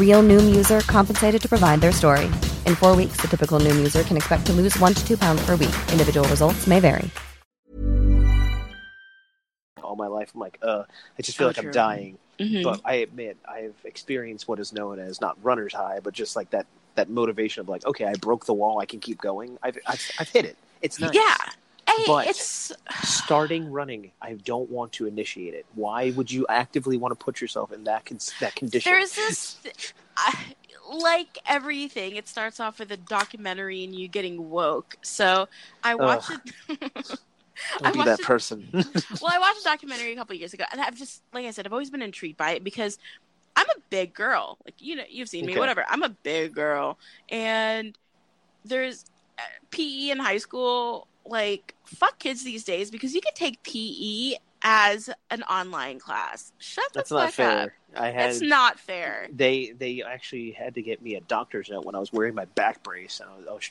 Real Noom user compensated to provide their story. In four weeks, the typical Noom user can expect to lose one to two pounds per week. Individual results may vary. all my life. I'm like, uh, I just feel Oh, like true. I'm dying. Mhm. But I admit, I've experienced what is known as not runner's high, but just like that that motivation of like, okay, I broke the wall, I can keep going. I've I've, I've hit it. It's nice. Yeah. I But- it's Starting running, I don't want to initiate it. Why would you actively want to put yourself in that con- that condition? there's this I, like everything it starts off with a documentary and you getting woke so i watched it Don't be that it- person. well i watched a documentary a couple years ago and i've just like i said i've always been intrigued by it because i'm a big girl like you know you've seen me Okay. whatever i'm a big girl and there's uh, pe in high school like fuck kids these days because you can take pe as an online class shut the That's fuck not fair. up I had it's not fair they they actually had to get me a doctor's note when I was wearing my back brace. And I was, I was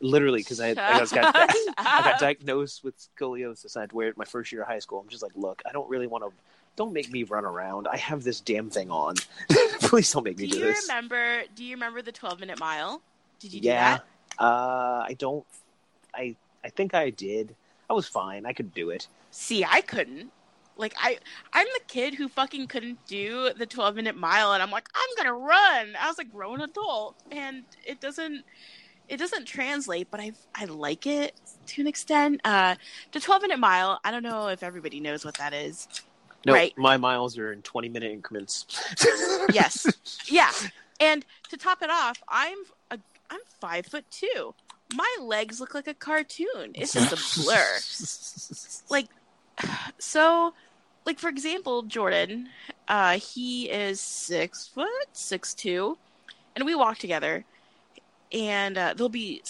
literally because I, I was got I got diagnosed with scoliosis. I had to wear it my first year of high school. I'm just like, look, I don't really want to. Don't make me run around. I have this damn thing on. Please don't make me Do do, you this. remember? Do you remember the 12 minute mile? Did you do yeah. that? Uh, I don't. I I think I did. I was fine. I could do it. See, I couldn't. Like I, I'm the kid who fucking couldn't do the 12 minute mile, and I'm like, I'm gonna run. I was a grown adult, and it doesn't, it doesn't translate. But I, I like it to an extent. Uh, the 12 minute mile. I don't know if everybody knows what that is. No, Right. my miles are in 20 minute increments. Yes. yeah. And to top it off, I'm a, I'm five foot two. My legs look like a cartoon. It's just a blur. like, so, like for example, Jordan, uh, he is six foot, six two, and we walk together. And uh, there'll be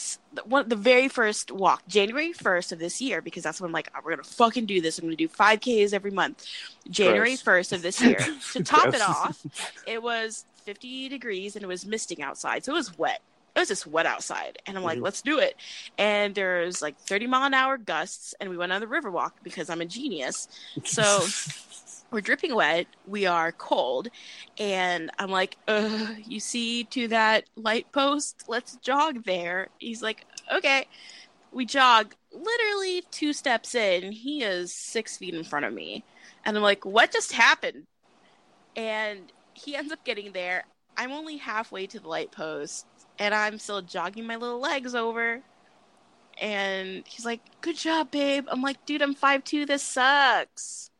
one the very first walk, January first of this year, because that's when I'm like we're gonna fucking do this. I'm gonna do five Ks every month. January first of this year. to top it off, it was 50 degrees and it was misting outside, so it was wet. It was just wet outside, and I'm like, Mhm. let's do it. And there's like 30 mile an hour gusts, and we went on the river walk because I'm a genius. So we're dripping wet, we are cold, and I'm like, uh, you see to that light post? Let's jog there. He's like, okay. We jog literally two steps in. He is six feet in front of me. And I'm like, what just happened? And he ends up getting there. I'm only halfway to the light post, and I'm still jogging my little legs over. And he's like, good job, babe. I'm like, dude, I'm 5'2. This sucks.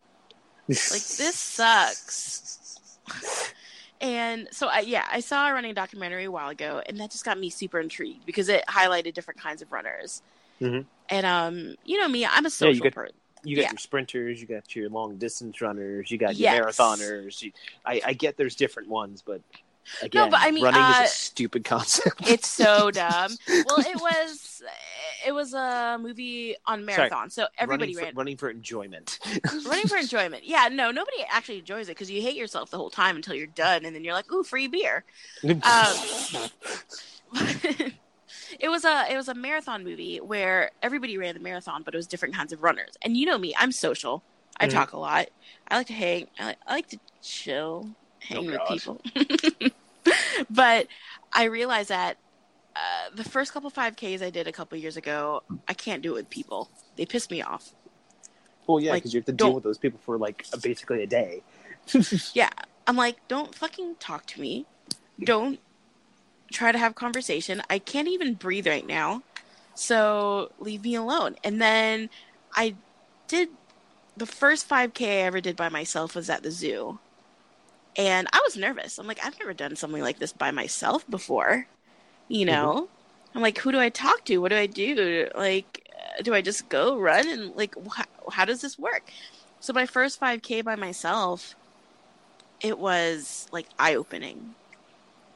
Like, this sucks. And so, I, yeah, I saw a running documentary a while ago, and that just got me super intrigued because it highlighted different kinds of runners. Mhm. And um, you know me, I'm a Yeah, social you got person. you got Yeah. your sprinters, you got your long distance runners, you got your Yes. marathoners. You, I, I get there's different ones, but again, but I mean, running uh, is a stupid concept. It's so dumb. Well, it was it was a movie on Sorry, marathon, so everybody running for, ran running for enjoyment. running for enjoyment. Yeah, no, nobody actually enjoys it because you hate yourself the whole time until you're done, and then you're like, "Ooh, free beer." Um, it was a it was a marathon movie where everybody ran the marathon, but it was different kinds of runners. And you know me, I'm social. I Mhm. talk a lot. I like to hang. I like, I like to chill, hang Oh, with God. people. But I realized that uh, the first couple 5Ks I did a couple years ago, I can't do it with people. They piss me off. well, yeah, like, because you have to deal with those people for like basically a day. Yeah. I'm like, don't fucking talk to me. Don't try to have conversation. I can't even breathe right now. So leave me alone. And then I did the first 5K I ever did by myself was at the zoo. And I was nervous. I'm like, I've never done something like this by myself before. You mm-hmm. know? I'm like, who do I talk to? What do I do? Like, do I just go run? And like, wh- how does this work? So my first 5K by myself, it was like eye opening.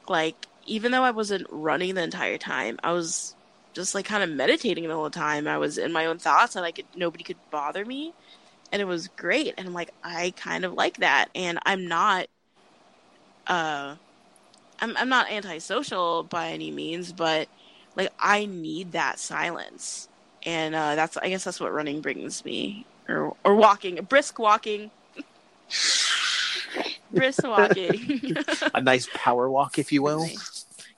Like, even though I wasn't running the entire time, I was just like kind of meditating the whole time. I was in my own thoughts and I could nobody could bother me. And it was great. And I'm like, I kind of like that. And I'm not uh I'm I'm not antisocial by any means, but like I need that silence. And uh that's I guess that's what running brings me. Or or walking, brisk walking. brisk walking. a nice power walk, if you will.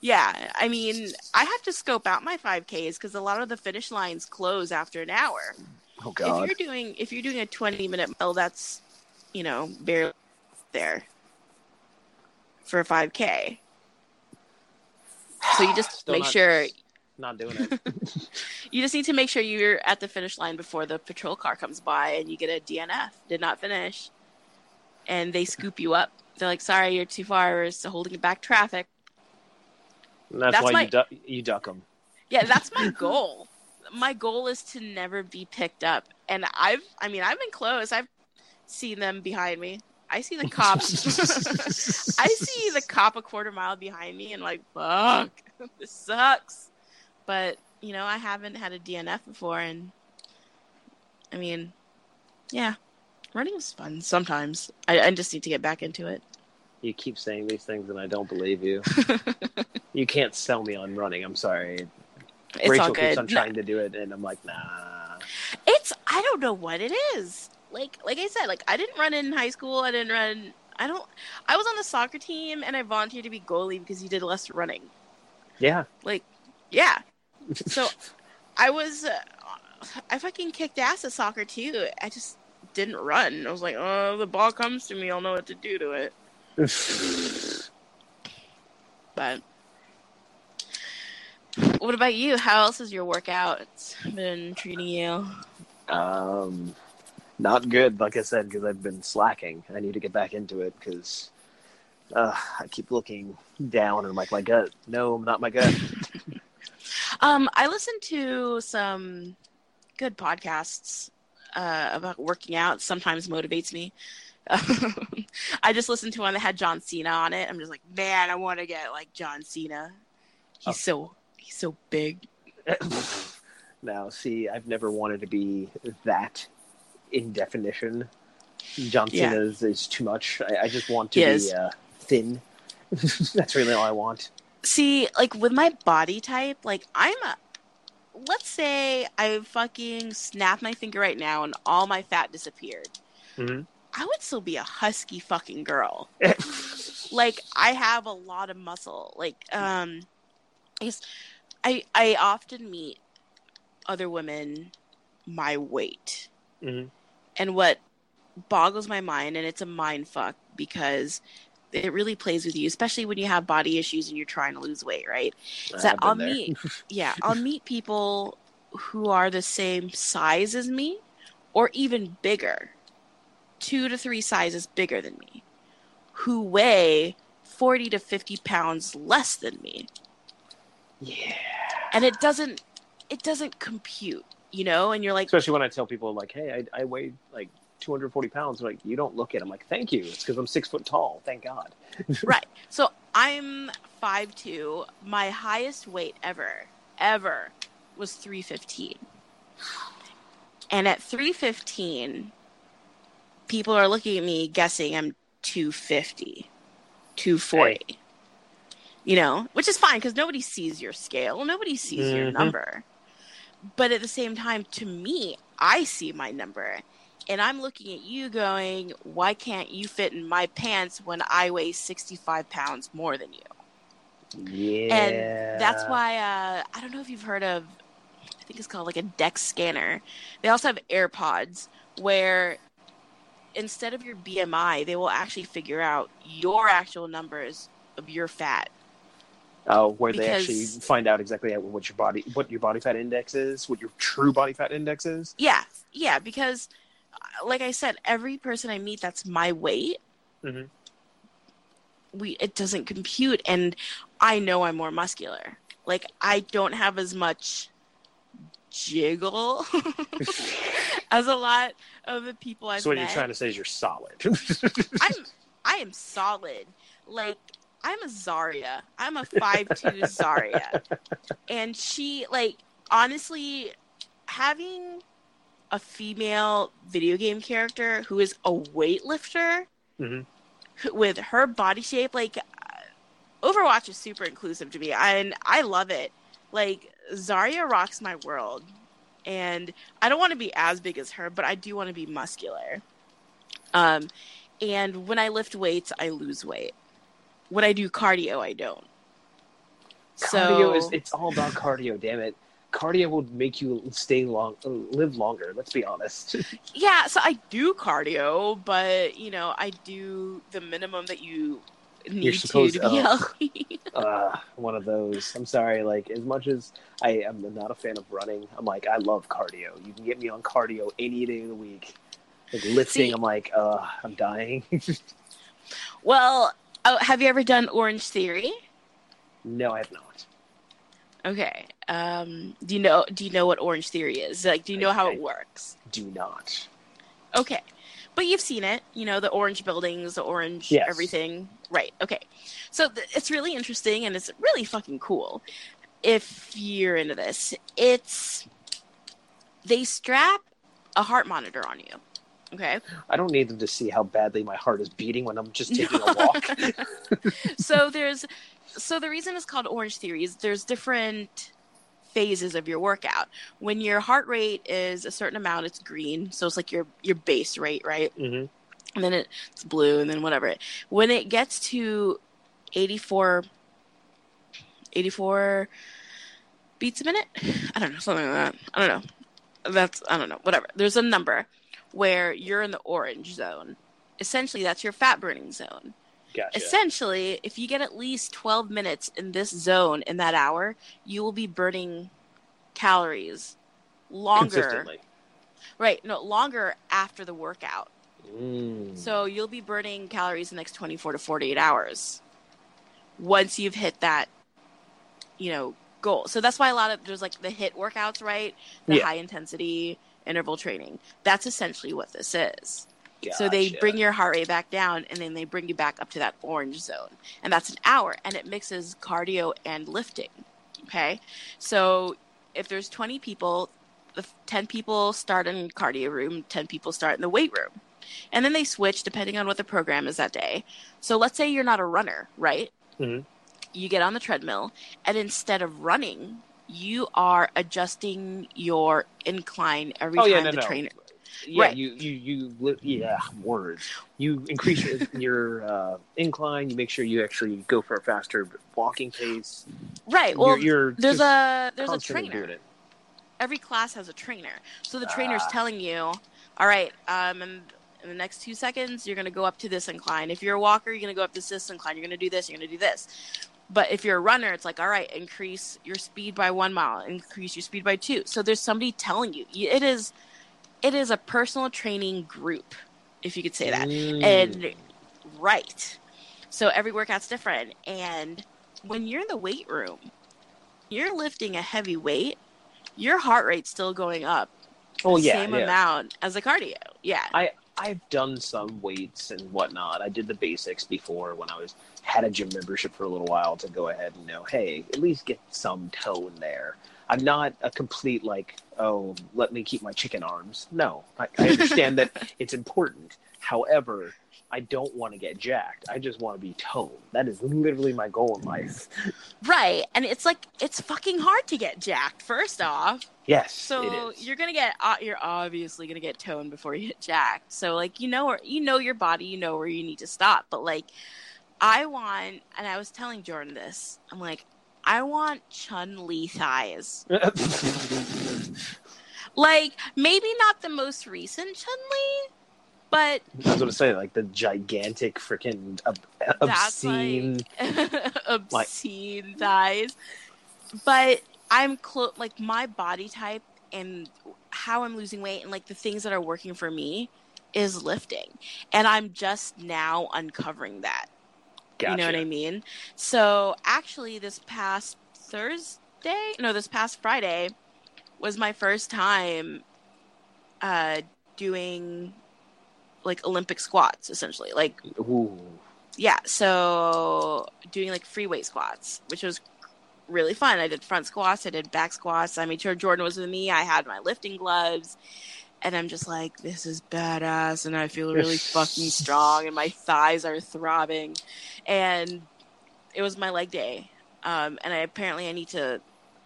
Yeah, I mean, I have to scope out my 5Ks because a lot of the finish lines close after an hour. Oh God! If you're doing if you're doing a 20 minute mile, that's you know barely there for a 5K. So you just make not- sure not doing it. You just need to make sure you're at the finish line before the patrol car comes by and you get a DNF. Did not finish. And they scoop you up. They're like, sorry, you're too far. We're holding back traffic. And that's, That's why my- you duck you duck them. Yeah, that's my goal. My goal is to never be picked up. And I've, I mean, I've been close. I've seen them behind me. I see the cops. I see the cop a quarter mile behind me and like, fuck, this sucks. But, you know, I haven't had a DNF before. And I mean, yeah, running is fun sometimes. I, I just need to get back into it. You keep saying these things, and I don't believe you. you can't sell me on running. I'm sorry. It's Rachel all keeps good. on No, trying to do it, and I'm like, nah. it's I don't know what it is. Like like I said, like I didn't run in high school. I didn't run. I don't. I was on the soccer team and I volunteered to be goalie because you did less running. Yeah. Like, yeah. So I was. Uh, I fucking kicked ass at soccer too. I just didn't run. I was like, oh, the ball comes to me. I'll know what to do to it. But what about you? How else has your workout been treating you? Um, not good, like I said, because I've been slacking. I need to get back into it because uh, I keep looking down and I'm like, my gut. No, I'm not my gut. Um, I listened to some good podcasts uh, about working out. Sometimes motivates me. I just listened to one that had John Cena on it. I'm just like, man, I want to get like John Cena. He's so he's so big. now, see, I've never wanted to be that in definition. John Yeah. Is, is too much. I, I just want to be uh, thin. That's really all I want. See, like with my body type, like I'm a. Let's say I fucking snap my finger right now and all my fat disappeared. Mm-hmm. I would still be a husky fucking girl. like I have a lot of muscle. Like um I guess I I often meet other women my weight. Mm-hmm. And what boggles my mind and it's a mind fuck because it really plays with you, especially when you have body issues and you're trying to lose weight, right? Is that I'll there. meet yeah, I'll meet people who are the same size as me or even bigger. Two to three sizes bigger than me. Who weigh 40 to 50 pounds less than me. Yeah. And it doesn't it doesn't compute, you know, and you're like Especially when I tell people, like, hey, I, I weigh like 240 pounds. They're like, you don't look it. I'm like, thank you. It's because I'm six foot tall. Thank God. right. So I'm 5'2. My highest weight ever, ever was 315. And at 315, people are looking at me guessing I'm 250, 240. You know, which is fine because nobody sees your scale, nobody sees your Mhm. number. But at the same time, to me, I see my number. And I'm looking at you going, why can't you fit in my pants when I weigh 65 pounds more than you? Yeah. And that's why uh, I don't know if you've heard of, I think it's called like a Dex scanner. They also have AirPods where instead of your BMI, they will actually figure out your actual numbers of your fat. Oh, where they actually find out exactly what your body, what your body fat index is, what your true body fat index is. Yeah, yeah, because uh, like I said, every person I meet that's my weight, Mhm. we it doesn't compute, and I know I'm more muscular. Like I don't have as much jiggle as a lot of the people I've so what met. you're trying to say is you're solid. I'm I am solid. Like I'm a Zarya. I'm a five two Zarya. And she like honestly having a female video game character who is a weightlifter Mhm. who- with her body shape like uh, Overwatch is super inclusive to me and I love it. Like Zarya rocks my world. And I don't want to be as big as her, but I do want to be muscular. Um, and when I lift weights, I lose weight. When I do cardio, I don't. cardio so is it's all about cardio. Damn it, cardio will make you stay long, live longer. Let's be honest. yeah, so I do cardio, but you know, I do the minimum that you need You're supposed- to, to be oh. healthy. uh, one of those. I'm sorry. Like as much as I am not a fan of running, I'm like I love cardio. You can get me on cardio any day of the week. Like lifting, See- I'm like, uh, I'm dying. well, oh, have you ever done Orange Theory? no, I have not. Okay. Um, do you know do you know what Orange Theory is? Like do you know how I- it works? Do not. Okay. But you've seen it, you know, the orange buildings, the orange Yes. everything. Right. Okay. So th- it's really interesting and it's really fucking cool if you're into this. It's they strap a heart monitor on you. Okay. I don't need them to see how badly my heart is beating when I'm just taking a walk. so there's so the reason it's called orange theory is there's different phases of your workout. When your heart rate is a certain amount it's green. So it's like your your base rate right? Hmm and then it's blue and then whatever. When it gets to 84 84 beats a minute? I don't know something like that. I don't know. That's i don't know. Whatever. There's a number where you're in the orange zone essentially that's your fat burning zone Gotcha. essentially if you get at least 12 minutes in this zone in that hour you will be burning calories longer right no longer after the workout Mm. so you'll be burning calories the next 24 to 48 hours once you've HIIT that, you know, goal. So that's why a lot of there's like the hit workouts, right? The Yeah. high intensity interval training. That's essentially what this is. So they bring your heart rate back down and then they bring you back up to that orange zone. And that's an hour and it mixes cardio and lifting. Okay? So if there's 20 people, the 10 people start in cardio room, 10 people start in the weight room. And then they switch depending on what the program is that day. So let's say you're not a runner, right? Mhm. You get on the treadmill and instead of running, you are adjusting your incline every Oh time yeah, no, the no. trainer Yeah, Right. you you you yeah words. You increase your, your uh, incline. You make sure you actually go for a faster walking pace. Right. Well, You're- you're there's a there's a trainer. Every class has a trainer. So the trainer's Ah. telling you, all right, um, in, in the next two seconds, you're going to go up to this incline. If you're a walker, you're going to go up to this incline. You're going to do this. You're going to do this. But if you're a runner, it's like, all right, increase your speed by one mile, increase your speed by two. So there's somebody telling you. It is, it is a personal training group, if you could say that. Mm. And right. So every workout's different. And when you're in the weight room, you're lifting a heavy weight, your heart rate's still going up. Oh the yeah, same yeah. amount as the cardio. Yeah. I I've done some weights and whatnot. I did the basics before when I was had a gym membership for a little while to go ahead and know, hey, at least get some tone there. I'm not a complete like, oh, let me keep my chicken arms. No, I, I understand that it's important. However, I don't want to get jacked. I just want to be toned. That is literally my goal in life. Right. And it's like it's fucking hard to get jacked first off. Yes, So you're gonna get uh, you're obviously gonna get toned before you get jacked. So like you know where you know your body, you know where you need to stop. But like I want, and I was telling Jordan this. I'm like, I want Chun Li thighs. Like maybe not the most recent Chun Li, but I was going to say like the gigantic freaking ob- That's obscene. obscene thighs. But I'm close. Like my body type and how I'm losing weight and like the things that are working for me is lifting, and I'm just now uncovering that. You know what I mean? So actually, this past Thursday, no, this past Friday was my first time uh, doing like Olympic squats, essentially. Like Ooh. yeah, so doing like free weight squats, which was really fun. I did front squats, I did back squats. I made sure Jordan was with me. I had my lifting gloves, and I'm just like, this is badass, and I feel really fucking strong, and my thighs are throbbing, and it was my leg day, um, and I apparently I need to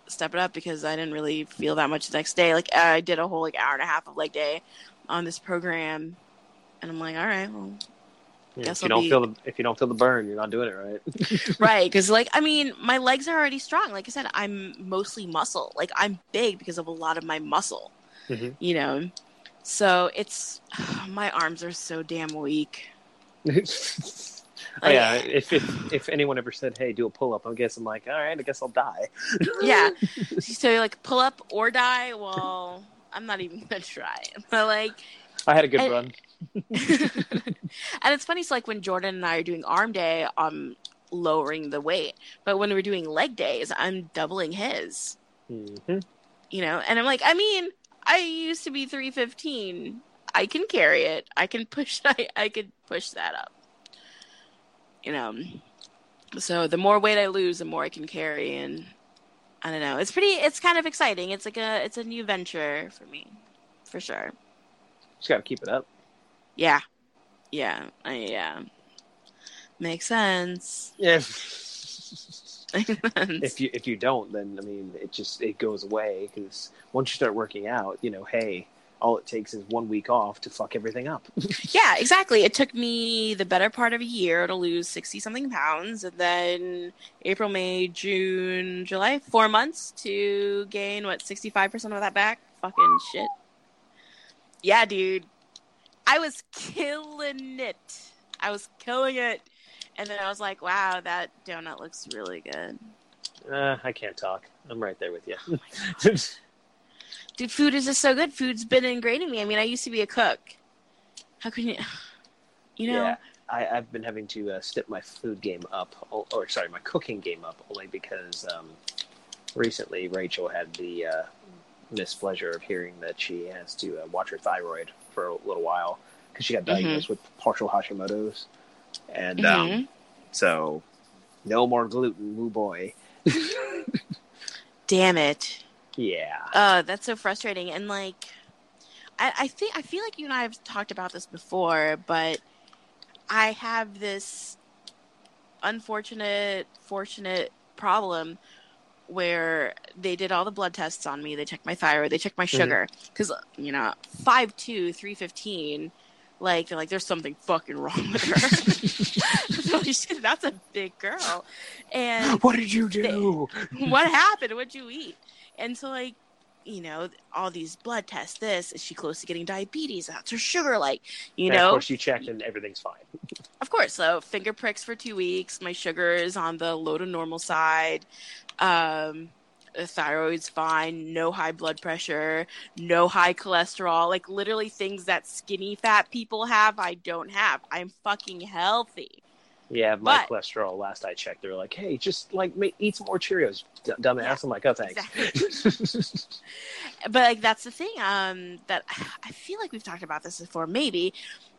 step it up because I didn't really feel that much the next day. Like I did a whole like hour and a half of leg day on this program, and I'm like, all right, well, Yeah, Guess if you I'll don't be- feel the if you don't feel the burn, you're not doing it right. right because like i mean my legs are already strong like i said i'm mostly muscle like i'm big because of a lot of my muscle Mhm. you know so it's my arms are so damn weak Oh, yeah, if, if if anyone ever said, "Hey, do a pull up," I guess I'm like, "All right, I guess I'll die." yeah. So you're like pull up or die. Well, I'm not even gonna try. But like, I had a good run. and it's funny. So like when Jordan and I are doing arm day, I'm lowering the weight, but when we're doing leg days, I'm doubling his. hmm You know, and I'm like, I mean, I used to be 315. I can carry it. I can push. I I could push that up. You know, so the more weight I lose, the more I can carry, and I don't know. It's pretty. It's kind of exciting. It's like a. It's a new venture for me, for sure. Just got to keep it up. Yeah, yeah, I, yeah. Makes sense. Yeah. If you if you don't, then I mean, it just it goes away because once you start working out, you know, hey, all it takes is one week off to fuck everything up. Yeah, exactly. It took me the better part of a year to lose 60 something pounds, and then April, May, June, July, four months to gain, what, 65% of that back? Fucking shit. Yeah, dude. I was killing it. I was killing it. And then I was like, wow, that donut looks really good. uh, I can't talk. I'm right there with you. Dude, food is just so good. Food's been ingrained in me. I mean, I used to be a cook. How can you, you know? Yeah, I, I've been having to uh, step my food game up, or, or sorry, my cooking game up, only because um, recently Rachel had the uh, mispleasure of hearing that she has to uh, watch her thyroid for a little while because she got diagnosed with partial Hashimoto's, and um, Mhm. so no more gluten, woo boy. Damn it. Yeah, Uh, that's so frustrating. And like, I, I think I feel like you and I have talked about this before, but I have this unfortunate, fortunate problem where they did all the blood tests on me. They checked my thyroid. They checked my Mhm. sugar because you know, 5'2", 315, Like they're like, there's something fucking wrong with her. Holy shit, that's a big girl. And what did you do? what happened? What'd you eat? And so like, you know, all these blood tests. This is she close to getting diabetes? That's her sugar like. You And know, of course you checked and everything's fine. of course. So finger pricks for two weeks. My sugar is on the low to normal side. Um, the thyroid's fine. No high blood pressure. No high cholesterol. Like literally things that skinny fat people have. I don't have. I'm fucking healthy. Yeah, my But- cholesterol. Last I checked, they were like, "Hey, just like eat some more Cheerios, d- dumbass." I'm like, "Oh, thanks." but like that's the thing um that i feel like we've talked about this before maybe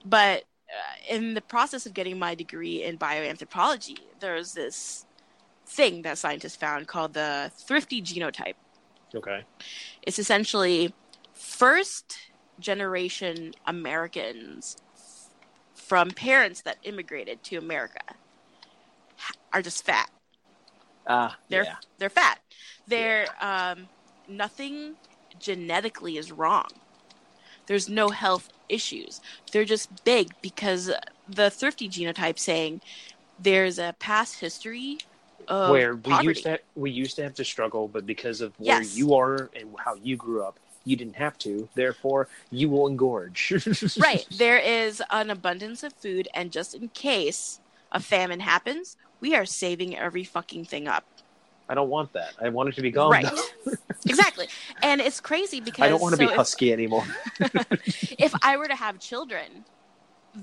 but uh, in the process of getting my degree in bioanthropology there's this thing that scientists found called the thrifty genotype okay. it's essentially first generation americans from parents that immigrated to america are just fat Ah, they're yeah. they're fat. They're um, nothing genetically is wrong. There's no health issues. They're just big because the thrifty genotype saying there's a past history Where we poverty. used to we used to have to struggle, but because of where Yes. you are and how you grew up, you didn't have to. Therefore, you will engorge. right. There is an abundance of food, and just in case a famine happens, we are saving every fucking thing up. I don't want that. I want it to be gone. Right. exactly. And it's crazy because I don't want to so be if- husky anymore. if I were to have children,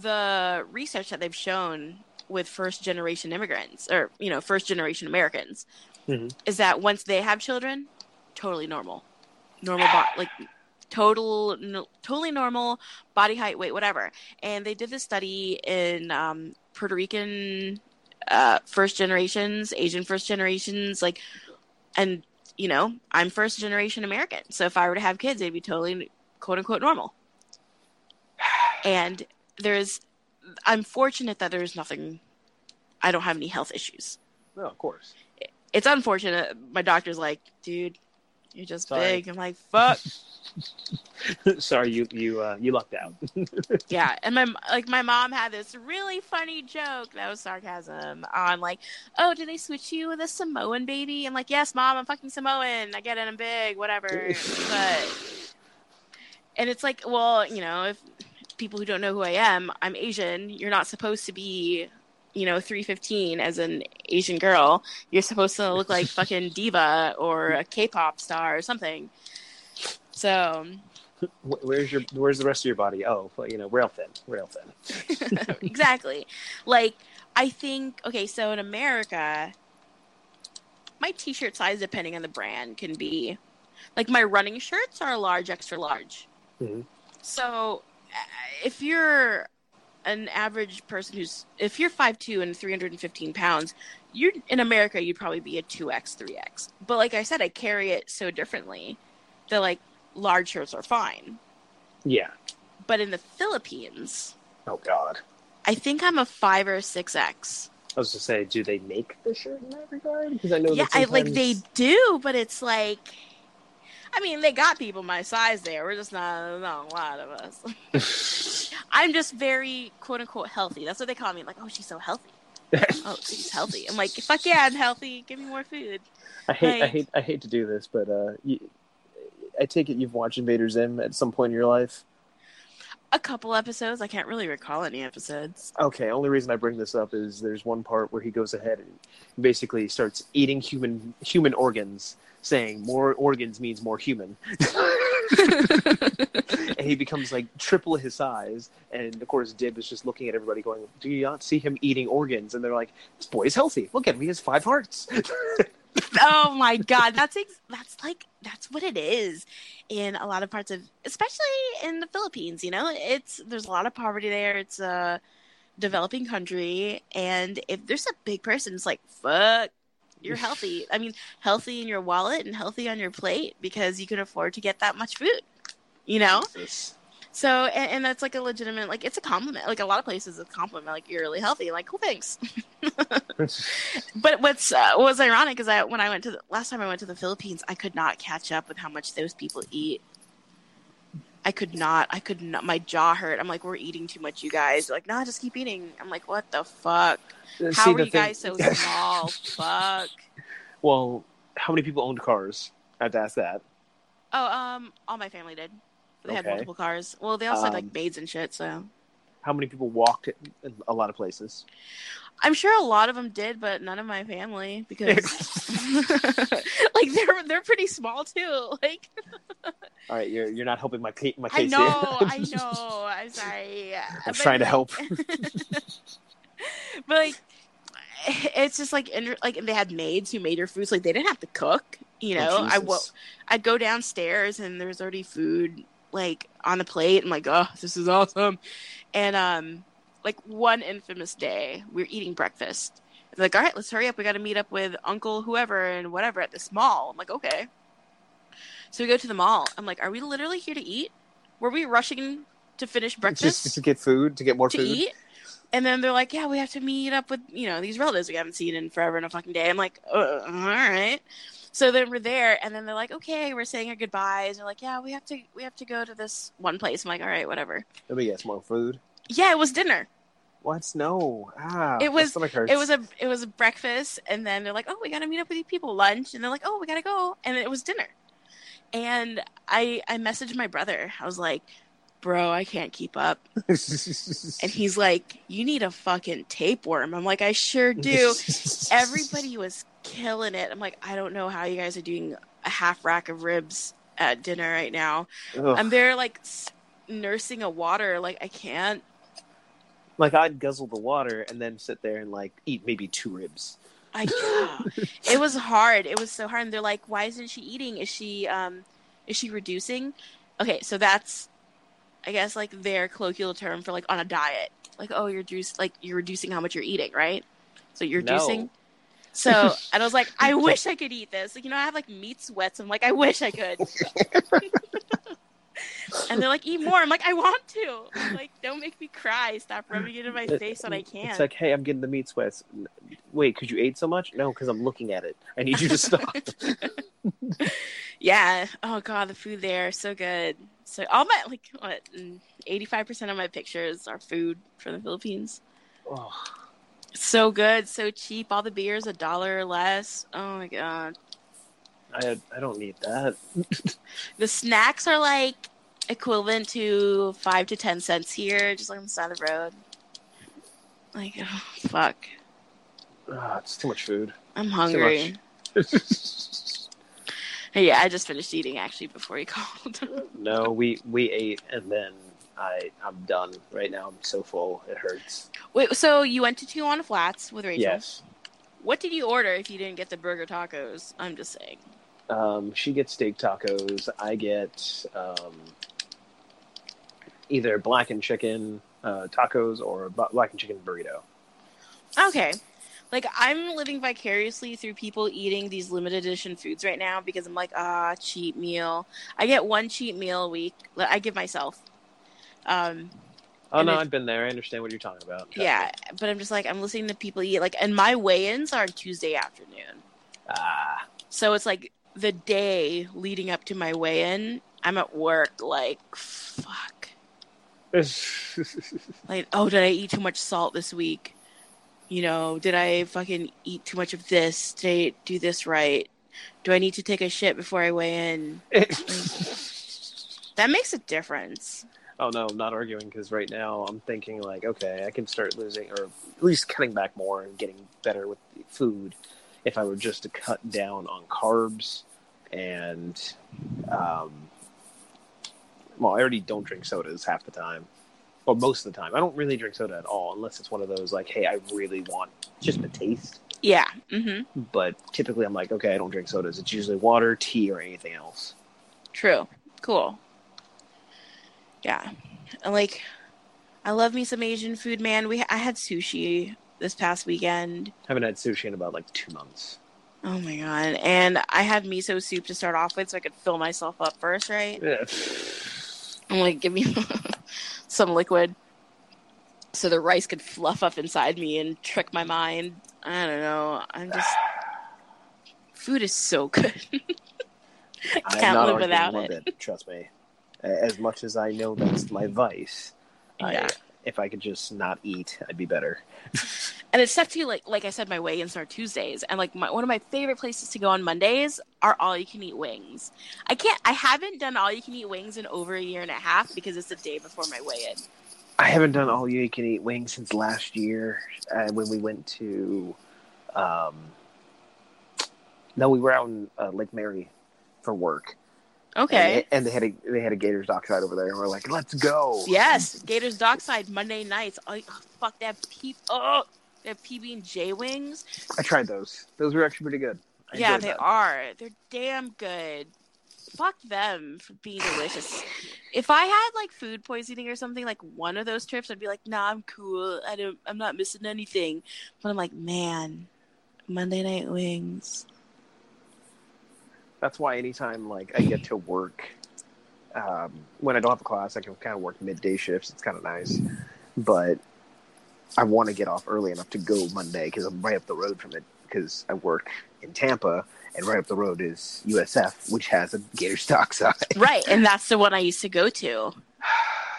the research that they've shown with first generation immigrants or you know first generation Americans Mhm. is that once they have children, totally normal, normal bo- like total no, totally normal body height, weight, whatever. And they did this study in um, Puerto Rican uh, first generations, Asian first generations, like, and you know I'm first generation American, so if I were to have kids, they'd be totally quote unquote normal and there's i'm fortunate that there's nothing i don't have any health issues. No, of course. it's unfortunate. My doctor's like dude you're just Sorry. big. I'm like fuck. Sorry, you you uh, you lucked out. yeah and my like my mom had this really funny joke that was sarcasm on like oh did they switch you with a samoan baby? I'm like yes mom i'm fucking samoan. I get it i'm big whatever. But and it's like well you know if people who don't know who i am i'm asian you're not supposed to be you know, 315 as an Asian girl. You're supposed to look like fucking diva or a K-pop star or something. So, Where's your Where's the rest of your body? Oh, well, you know, rail thin, rail thin. exactly. Like, I think, okay, so in America, my t shirt size, depending on the brand, can be like my running shirts are large, extra large. Mhm. So, Uh, if you're an average person who's, if you're 5'2 and 315 pounds, you're in America, you'd probably be a 2X, 3X. But like I said, I carry it so differently that like large shirts are fine. Yeah. But in the Philippines, Oh God. I think I'm a 5 or a 6X. I was to say, do they make the shirt in that regard? Because I know yeah, I like they do, but it's like, I mean, they got people my size there. We're just not, not a lot of us. I'm just very quote unquote healthy. That's what they call me. Like, oh, she's so healthy. oh, she's healthy. I'm like, fuck yeah, I'm healthy. Give me more food. I hate, I hate, I hate to do this, but uh, you, I take it you've watched Invader Zim at some point in your life. A couple episodes. I can't really recall any episodes. Okay, only reason I bring this up is there's one part where he goes ahead and basically starts eating human human organs, saying more organs means more human. and he becomes like triple his size, and of course Dib is just looking at everybody going, "Do you not see him eating organs?" And they're like, "This boy is healthy. Look at him; he has five hearts." oh my god, that's ex- that's like that's what it is in a lot of parts of, especially in the Philippines. You know, it's there's a lot of poverty there. It's a developing country, and if there's a big person, it's like fuck. You're healthy. I mean, healthy in your wallet and healthy on your plate because you can afford to get that much food. You know, so and, and that's like a legitimate, like it's a compliment. Like a lot of places, it's a compliment. Like you're really healthy. Like cool, thanks. But what's uh, what was ironic is that when I went to the, last time I went to the Philippines, I could not catch up with how much those people eat. I could not. I could not. My jaw hurt. I'm like, we're eating too much, you guys. They're like, nah, just keep eating. I'm like, what the fuck? Uh, How see, are you thing- guys so small? fuck. Well, how many people owned cars? I have to ask that. Oh, um, all my family did. They had multiple cars. Well, they also had Um, like maids and shit. So How many people walked in a lot of places? I'm sure a lot of them did, but none of my family because like they're they're pretty small too. Like All right, you're you're not helping my my I case know, here. I know. I'm sorry. I'm But, trying to like- help. but like, it's just like like they had maids who made her food, so like they didn't have to cook. You know, Oh, I Jesus. I'd go downstairs and there was already food like on the plate. I'm like, oh, this is awesome. And um, like one infamous day, we're eating breakfast. They're like, all right, let's hurry up. We got to meet up with Uncle whoever and whatever at this mall. I'm like, okay. So we go to the mall. I'm like, are we literally here to eat? Were we rushing to finish breakfast? Just to get food, to get more to food. eat. And then they're like, yeah, we have to meet up with, you know, these relatives we haven't seen in forever in a fucking day. I'm like, uh, all right. So then we're there and then they're like, okay, we're saying our goodbyes. They're like, yeah, we have to, we have to go to this one place. I'm like, all right, whatever. Let me get some more food. Yeah, it was dinner. What? No. Ah, it was, it was a, it was a breakfast. And then they're like, oh, we got to meet up with you people lunch. And they're like, oh, we got to go. And it was dinner. And I, I messaged my brother. I was like, bro, I can't keep up. And he's like, You need a fucking tapeworm. I'm like, I sure do. Everybody was killing it. I'm like, I don't know how you guys are doing a half rack of ribs at dinner right now. Ugh. I'm there like nursing a water. Like, I can't. like I'd guzzle the water and then sit there and like eat maybe two ribs. I it was hard. It was so hard. And they're like, Why isn't she eating? Is she um is she reducing? Okay, so that's I guess like their colloquial term for like on a diet. Like, oh you're juice like you're reducing how much you're eating, right? So you're No. reducing. So and I was like, I wish I could eat this. Like, you know, I have like meat sweats. I'm like, I wish I could. and they're like, eat more. I'm like, I want to. I'm like, don't make me cry. Stop rubbing it in my face when I can. It's like, hey, I'm getting the meat sweats. Wait, because you ate so much? No, because I'm looking at it. I need you to stop. Yeah. Oh god, the food there so good. So all my like what eighty five percent of my pictures are food from the Philippines. oh, So good, so cheap. All the beers a dollar or less. Oh my god. I I don't need that. The snacks are like equivalent to five to ten cents here, just like on the side of the road. Like, oh, fuck. Ah, it's too much food. I'm Too hungry. Yeah, I just finished eating actually before he called. no, we we ate and then I I'm done right now. I'm so full. It hurts. Wait, so you went to Tijuana Flats with Rachel? Yes. What did you order if you didn't get the burger tacos? I'm just saying. Um, she gets steak tacos. I get um, either blackened chicken uh, tacos or blackened chicken burrito. Okay. Like I'm living vicariously through people eating these limited edition foods right now because I'm like, ah, cheat meal. I get one cheat meal a week. that I give myself. Um, Oh no, I've been there. I understand what you're talking about. Yeah, but I'm just like I'm listening to people eat like, and my weigh-ins are Tuesday afternoon. Ah, So it's like the day leading up to my weigh-in. I'm at work, like, fuck. Like, oh, did I eat too much salt this week? You know, did I fucking eat too much of this? Did I do this right? Do I need to take a shit before I weigh in? That makes a difference. oh no, I'm not arguing because right now I'm thinking like, okay, I can start losing or at least cutting back more and getting better with the food if I were just to cut down on carbs and um, well, I already don't drink sodas half the time. Or most of the time. I don't really drink soda at all unless it's one of those like, hey, I really want just the taste. Yeah. Mm-hmm. But typically I'm like, okay, I don't drink sodas. It's usually water, tea, or anything else. True. Cool. Yeah. And like, I love me some Asian food, man. We I had sushi this past weekend. haven't had sushi in about like two months. Oh my god! And I had miso soup to start off with, so I could fill myself up first, right? Yeah. I'm like, give me some liquid, so the rice could fluff up inside me and trick my mind. I don't know. I'm just food is so good. I can't live without one it. Trust me. As much as I know that's my vice, Yeah. If I could just not eat, I'd be better. And it's tough too. Like like I said, my weigh-ins are Tuesdays, and like my, one of my favorite places to go on Mondays are all you can eat wings. I can't. I haven't done all you can eat wings in over a year and a half because it's the day before my weigh-in. I haven't done all you can eat wings since last year uh, when we went to. Um, no, we were out in uh, Lake Mary for work. Okay. And they, and they had a they had a Gators dockside over there, and we're like, let's go. Yes, Gators Dockside Monday nights. Oh, fuck that peep. Oh, that PB and J wings. I tried those. Those were actually pretty good. I yeah, they that. are. They're damn good. Fuck them for being delicious. if I had like food poisoning or something, like one of those trips, I'd be like, "Nah, I'm cool. I don't. I'm not missing anything." But I'm like, man, Monday night wings. That's why anytime like I get to work, um, when I don't have a class, I can kind of work midday shifts. It's kind of nice, but I want to get off early enough to go Monday because I'm right up the road from it. Because I work in Tampa, and right up the road is USF, which has a Gator Dockside. Right, and that's the one I used to go to.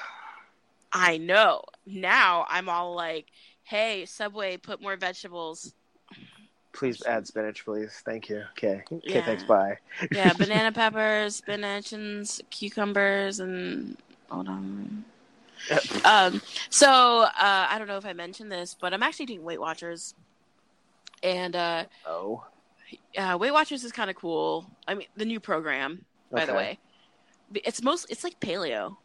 I know. Now I'm all like, "Hey, Subway, put more vegetables." Please add spinach, please. Thank you. Okay. Okay. Yeah. Thanks. Bye. Yeah, banana peppers, spinach, and cucumbers, and hold on. Um, so uh, I don't know if I mentioned this, but I'm actually doing Weight Watchers, and uh, oh, uh, Weight Watchers is kind of cool. I mean, the new program, by the way, it's most it's like paleo.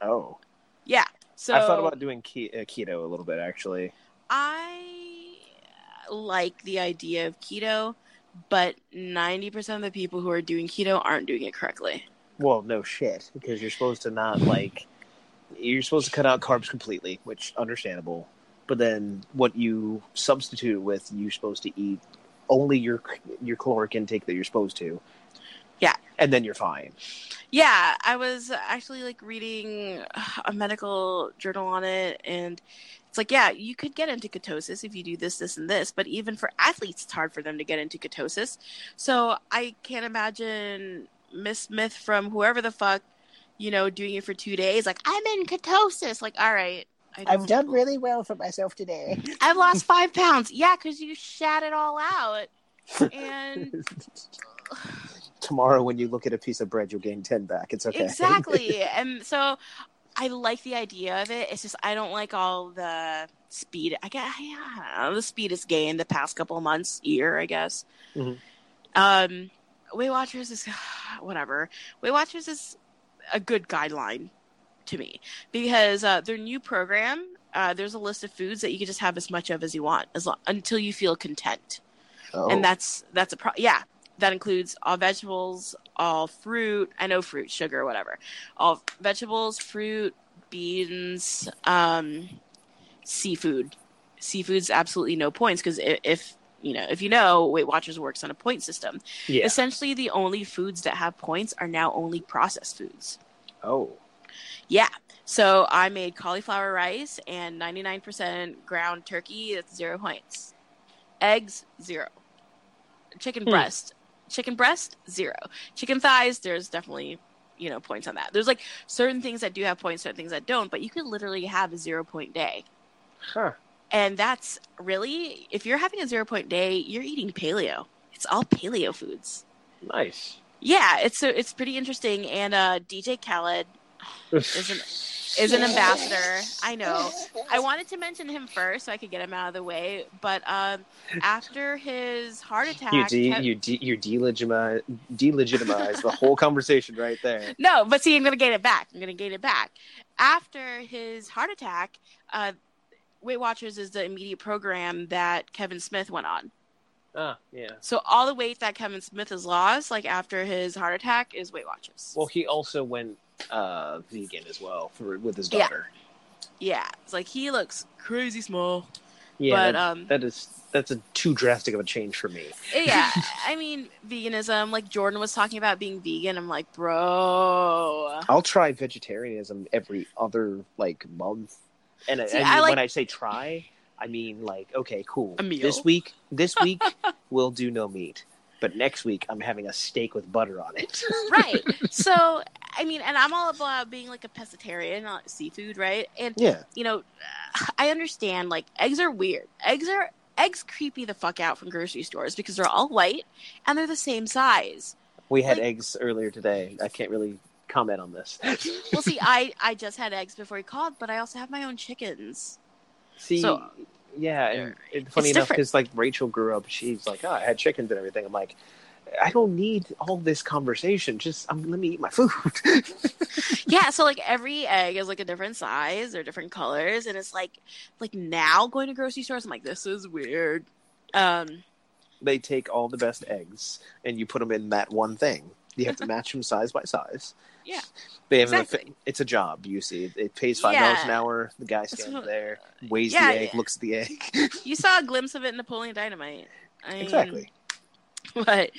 Oh. Yeah. So I thought about doing ke- uh, keto a little bit actually. I like the idea of keto, but 90% of the people who are doing keto aren't doing it correctly. Well, no shit, because you're supposed to not like you're supposed to cut out carbs completely, which understandable. But then what you substitute with, you're supposed to eat only your your caloric intake that you're supposed to. Yeah. And then you're fine. Yeah, I was actually like reading a medical journal on it, and it's like, yeah, you could get into ketosis if you do this, this, and this, but even for athletes, it's hard for them to get into ketosis. So I can't imagine Miss Smith from whoever the fuck, you know, doing it for two days. Like, I'm in ketosis. Like, all right. I I've don't- done really well for myself today. I've lost five pounds. Yeah, because you shat it all out. And Tomorrow, when you look at a piece of bread, you'll gain ten back. It's okay. exactly. and so I like the idea of it. It's just I don't like all the speed. I guess the speed is gained the past couple of months, year, I guess. Mhm. Um, Weight Watchers is whatever. Weight Watchers is a good guideline to me because uh, their new program. Uh, there's a list of foods that you can just have as much of as you want, as long, until you feel content, Oh. and that's that's a pro. Yeah, that includes all vegetables, all fruit. I know fruit, sugar, whatever. All vegetables, fruit, beans, um, seafood. Seafood's absolutely no points because if you know, if you know, Weight Watchers works on a point system. Yeah. Essentially, the only foods that have points are now only processed foods. Oh. Yeah. So I made cauliflower rice and 99% ground turkey. That's zero points. Eggs, zero. Chicken Hmm. breast, chicken breast, zero. Chicken thighs, there's definitely, you know, points on that. There's like certain things that do have points, certain things that don't, but you could literally have a zero point day. Huh. And that's really, if you're having a zero point day, you're eating paleo. It's all paleo foods. Nice. Yeah, it's so it's pretty interesting. And uh, DJ Khaled is an is an ambassador. I know. I wanted to mention him first so I could get him out of the way, but um, after his heart attack, You de- Kev- you de- you delegitimize delegitimize the whole conversation right there. no, but see, I'm gonna get it back. I'm gonna get it back. After his heart attack, uh, Weight Watchers is the immediate program that Kevin Smith went on. Ah, yeah. So all the weight that Kevin Smith has lost, like after his heart attack, is Weight Watchers. Well, he also went uh vegan as well for with his daughter. Yeah, it's like he looks crazy small. Yeah, But, that- um, that is that's a too drastic of a change for me. yeah, I mean veganism. Like Jordan was talking about being vegan. I'm like, bro. I'll try vegetarianism every other like month, and I, See, I mean, I like- when I say try, I mean like okay, cool. This week, this week we'll do no meat, but next week I'm having a steak with butter on it. right. So I mean, and I'm all about being like a pescatarian, not seafood, right? And Yeah. you know, I understand like eggs are weird. Eggs are eggs creepy the fuck out from grocery stores because they're all white and they're the same size. We had Like- eggs earlier today. I can't really comment on this. Well, see, I I just had eggs before he called, but I also have my own chickens. See, So- yeah, and it's funny enough because like Rachel grew up, she's like, oh, I had chickens and everything. I'm like, I don't need all this conversation. Just um, let me eat my food. yeah, so like every egg is like a different size or different colors, and it's like like now going to grocery stores, I'm like, this is weird. Um, they take all the best eggs and you put them in that one thing. You have to match them size by size. yeah, They have an Exactly. effi- it's a job. You see, it pays five dollars Yeah. an hour. The guy stands what- there, weighs Yeah, the egg, yeah. looks at the egg. you saw a glimpse of it in Napoleon Dynamite. I mean, exactly. but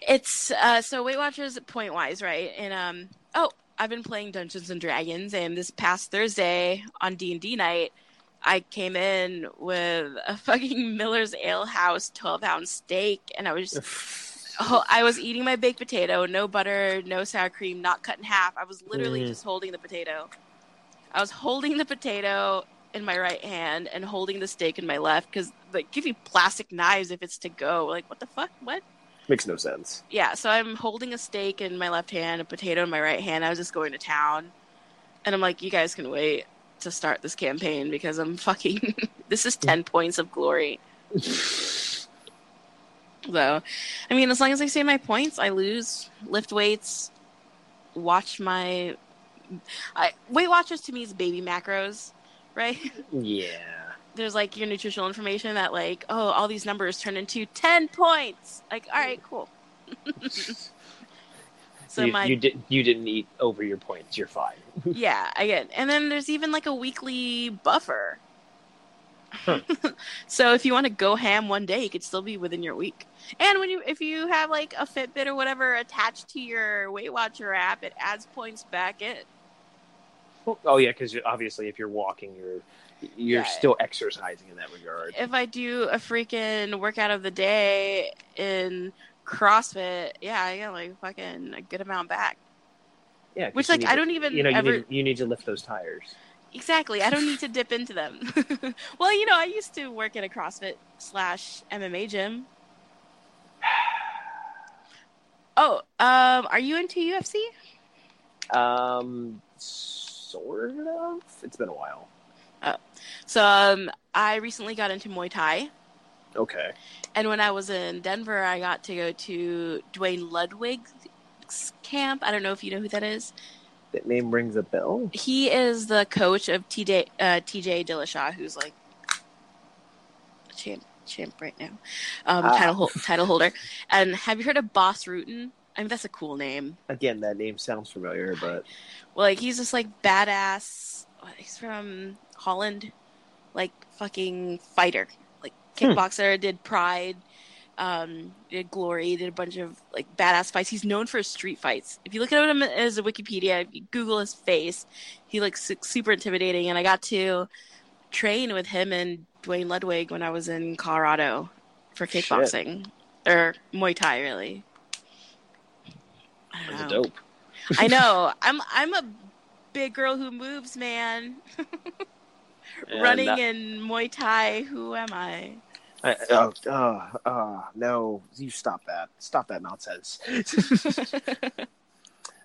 it's uh so Weight Watchers point wise, right? And um oh, I've been playing Dungeons and Dragons and this past Thursday on D and D night I came in with a fucking Miller's Ale House twelve pound steak and I was just oh, I was eating my baked potato, no butter, no sour cream, not cut in half. I was literally Mhm. just holding the potato. I was holding the potato in my right hand and holding the steak in my left because like give you plastic knives if it's to go. Like what the fuck? What? Makes no sense. Yeah, so I'm holding a steak in my left hand, a potato in my right hand. I was just going to town. And I'm like, you guys can wait to start this campaign because I'm fucking this is 10 points of glory. so, I mean, as long as I say my points, I lose, lift weights, watch my I Weight Watchers to me is baby macros, right? Yeah. There's like your nutritional information that like, oh, all these numbers turn into 10 points. Like, all right, cool. so you, my you did you didn't eat over your points. You're fine. yeah, I get. And then there's even like a weekly buffer. so if you want to go ham one day, you could still be within your week. And when you if you have like a Fitbit or whatever attached to your Weight Watcher app, it adds points back in. Oh yeah, because obviously if you're walking, you're you're Yeah. still exercising in that regard. If I do a freaking workout of the day in CrossFit, yeah, I get like fucking a good amount back. Yeah, Which, like, I to- don't even you know you need, you need to lift those tires. Exactly. I don't need to dip into them. well, you know, I used to work at a CrossFit slash MMA gym. Oh, um, are you into UFC? Um, s- sort of. It's been a while. So um, I recently got into Muay Thai, Okay. and when I was in Denver, I got to go to Duane Ludwig's camp. I don't know if you know who that is. That name rings a bell. He is the coach of TJ uh, TJ Dillashaw, who's like a champ champ right now, um, Ah. title title holder. And have you heard of Bas Rutten? I mean, that's a cool name. Again, that name sounds familiar, but Well, like he's just like badass. He's from Holland, like fucking fighter, like Hmm. kickboxer. Did Pride, um, did Glory, did a bunch of like badass fights. He's known for his street fights. If you look at him as a Wikipedia, if you Google his face, he looks super intimidating. And I got to train with him and Duane Ludwig when I was in Colorado for Shit. kickboxing or Muay Thai, really. I don't that's know. dope. I know. I'm I'm a big girl who moves, man. Running that- in Muay Thai. Who am I? I, oh, uh, uh, no, you stop that. Stop that nonsense.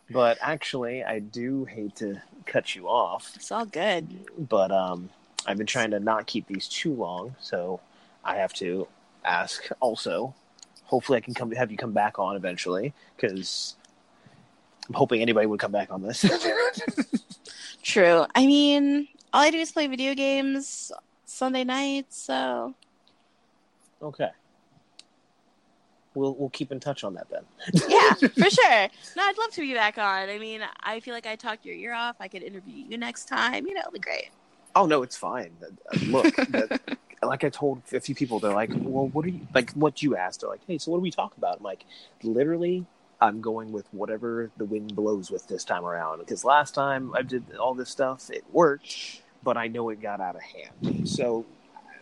but actually, I do hate to cut you off, It's all good. but um, I've been trying to not keep these too long, so I have to ask also. Hopefully, I can come have you come back on eventually because I'm hoping anybody would come back on this. True. I mean, all I do is play video games Sunday nights, so okay, we'll we'll keep in touch on that then. yeah, for sure. No, I'd love to be back on. I mean, I feel like I talked your ear off. I could interview you next time. You know, it'll be great. Oh no, it's fine. Uh, Look, that, like I told a few people, they're like, "Well, what are you like?" What you asked, they're like, "Hey, so what do we talk about?" I'm like, literally, I'm going with whatever the wind blows with this time around. Because last time I did all this stuff, it worked, but I know it got out of hand. So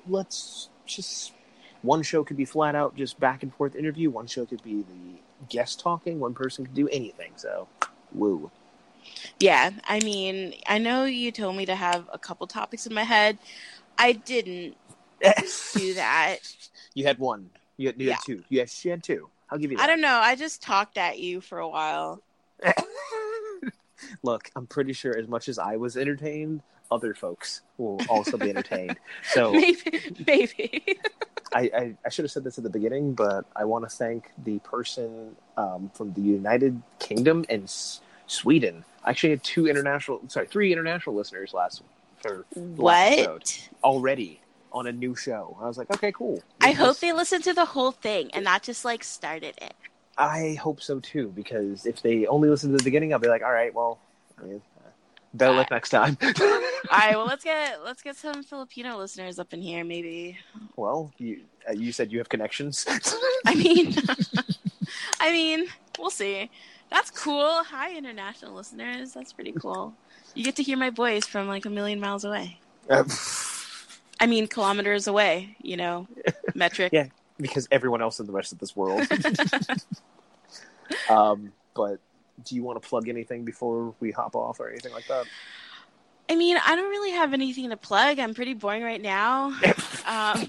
let's just one show could be flat out just back and forth interview. One show could be the guest talking. One person could do anything. So, woo. Yeah, I mean, I know you told me to have a couple topics in my head. I didn't do that. You had one. You had, you had two. You had, she had two. I'll give you that. I don't know. I just talked at you for a while. Look, I'm pretty sure as much as I was entertained, other folks will also be entertained. So maybe, maybe. I, I, I should have said this at the beginning, but I want to thank the person um, from the United Kingdom and S- Sweden. I actually had two international, sorry, three international listeners last for What? episode already on a new show. I was like, okay, cool. I hope they listened to the whole thing and not just like started it. I hope so too, because if they only listen to the beginning, I'll be like, all right, well, I mean, uh, better luck next time. All right, well let's get let's get some Filipino listeners up in here, maybe. well, you uh, you said you have connections. I mean, I mean, we'll see. That's cool. Hi, international listeners. That's pretty cool. You get to hear my voice from like a million miles away. I mean, kilometers away. You know, metric. yeah, because everyone else in the rest of this world. um, but do you want to plug anything before we hop off or anything like that? I mean, I don't really have anything to plug. I'm pretty boring right now. um,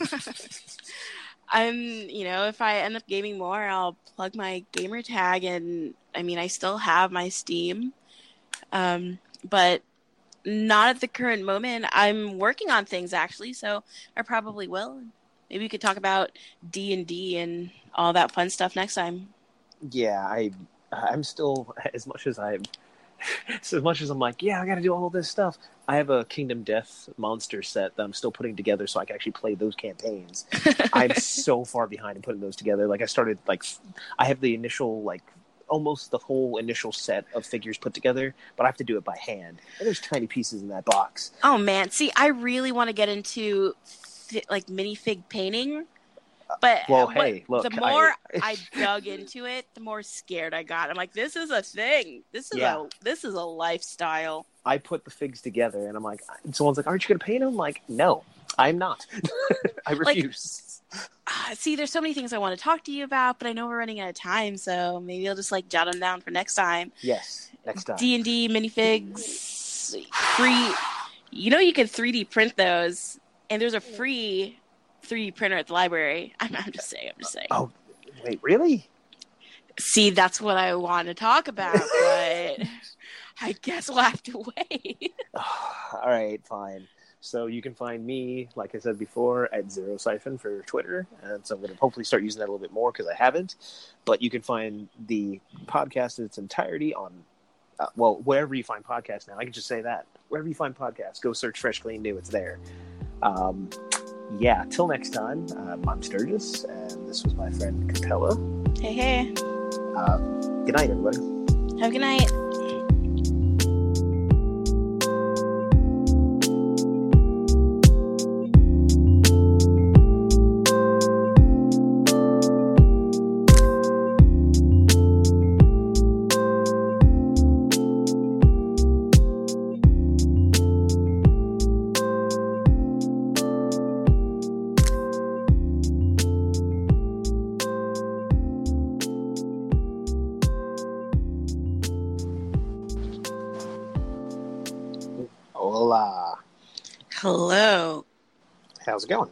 I'm, you know, if I end up gaming more, I'll plug my gamer tag, and I mean, I still have my Steam, um, but not at the current moment. I'm working on things actually, so I probably will. Maybe we could talk about D and D and all that fun stuff next time. Yeah, I I'm still as much as I'm so as much as I'm like, yeah, I got to do all this stuff. I have a Kingdom Death monster set that I'm still putting together so I can actually play those campaigns. I'm so far behind in putting those together. Like I started like I have the initial like almost the whole initial set of figures put together, but I have to do it by hand. And there's tiny pieces in that box. Oh man, see, I really want to get into like minifig painting, but uh, Well, what- hey, look, the more I- I, dug into it, the more scared I got. I'm like, this is a thing. This is Yeah. a this is a lifestyle. I put the figs together and I'm like, and someone's like, aren't you going to paint them? I'm like, no, I'm not. I Like- Ah, see, there's so many things I want to talk to you about, but I know we're running out of time, so maybe I'll just like jot them down for next time. yes, next time. D and D minifigs, free. You know, you can 3D print those, and there's a free 3D printer at the library. I'm, I'm just saying. I'm just saying. Oh, wait, really? See, that's what I want to talk about, but I guess we'll have to wait. All right, fine. So you can find me, like I said before, at Zero Siphon for Twitter, and so I'm going to hopefully start using that a little bit more because I haven't. But you can find the podcast in its entirety on, uh, well, wherever you find podcasts now. I can just say that wherever you find podcasts, go search Fresh Clean New. It's there. Um, yeah. Till next time, um, I'm Sturgis, and this was my friend Capella. Hey, hey. Uh, good night, everybody. Have a good night. Going?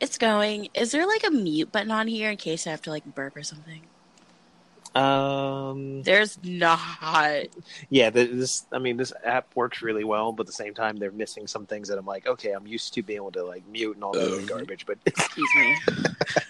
It's going. Is there like a mute button on here in case I have to like burp or something? Um, There's not. yeah, this. I mean, this app works really well, but at the same time, they're missing some things that I'm like, okay, I'm used to being able to like mute and all that other garbage, but Excuse me.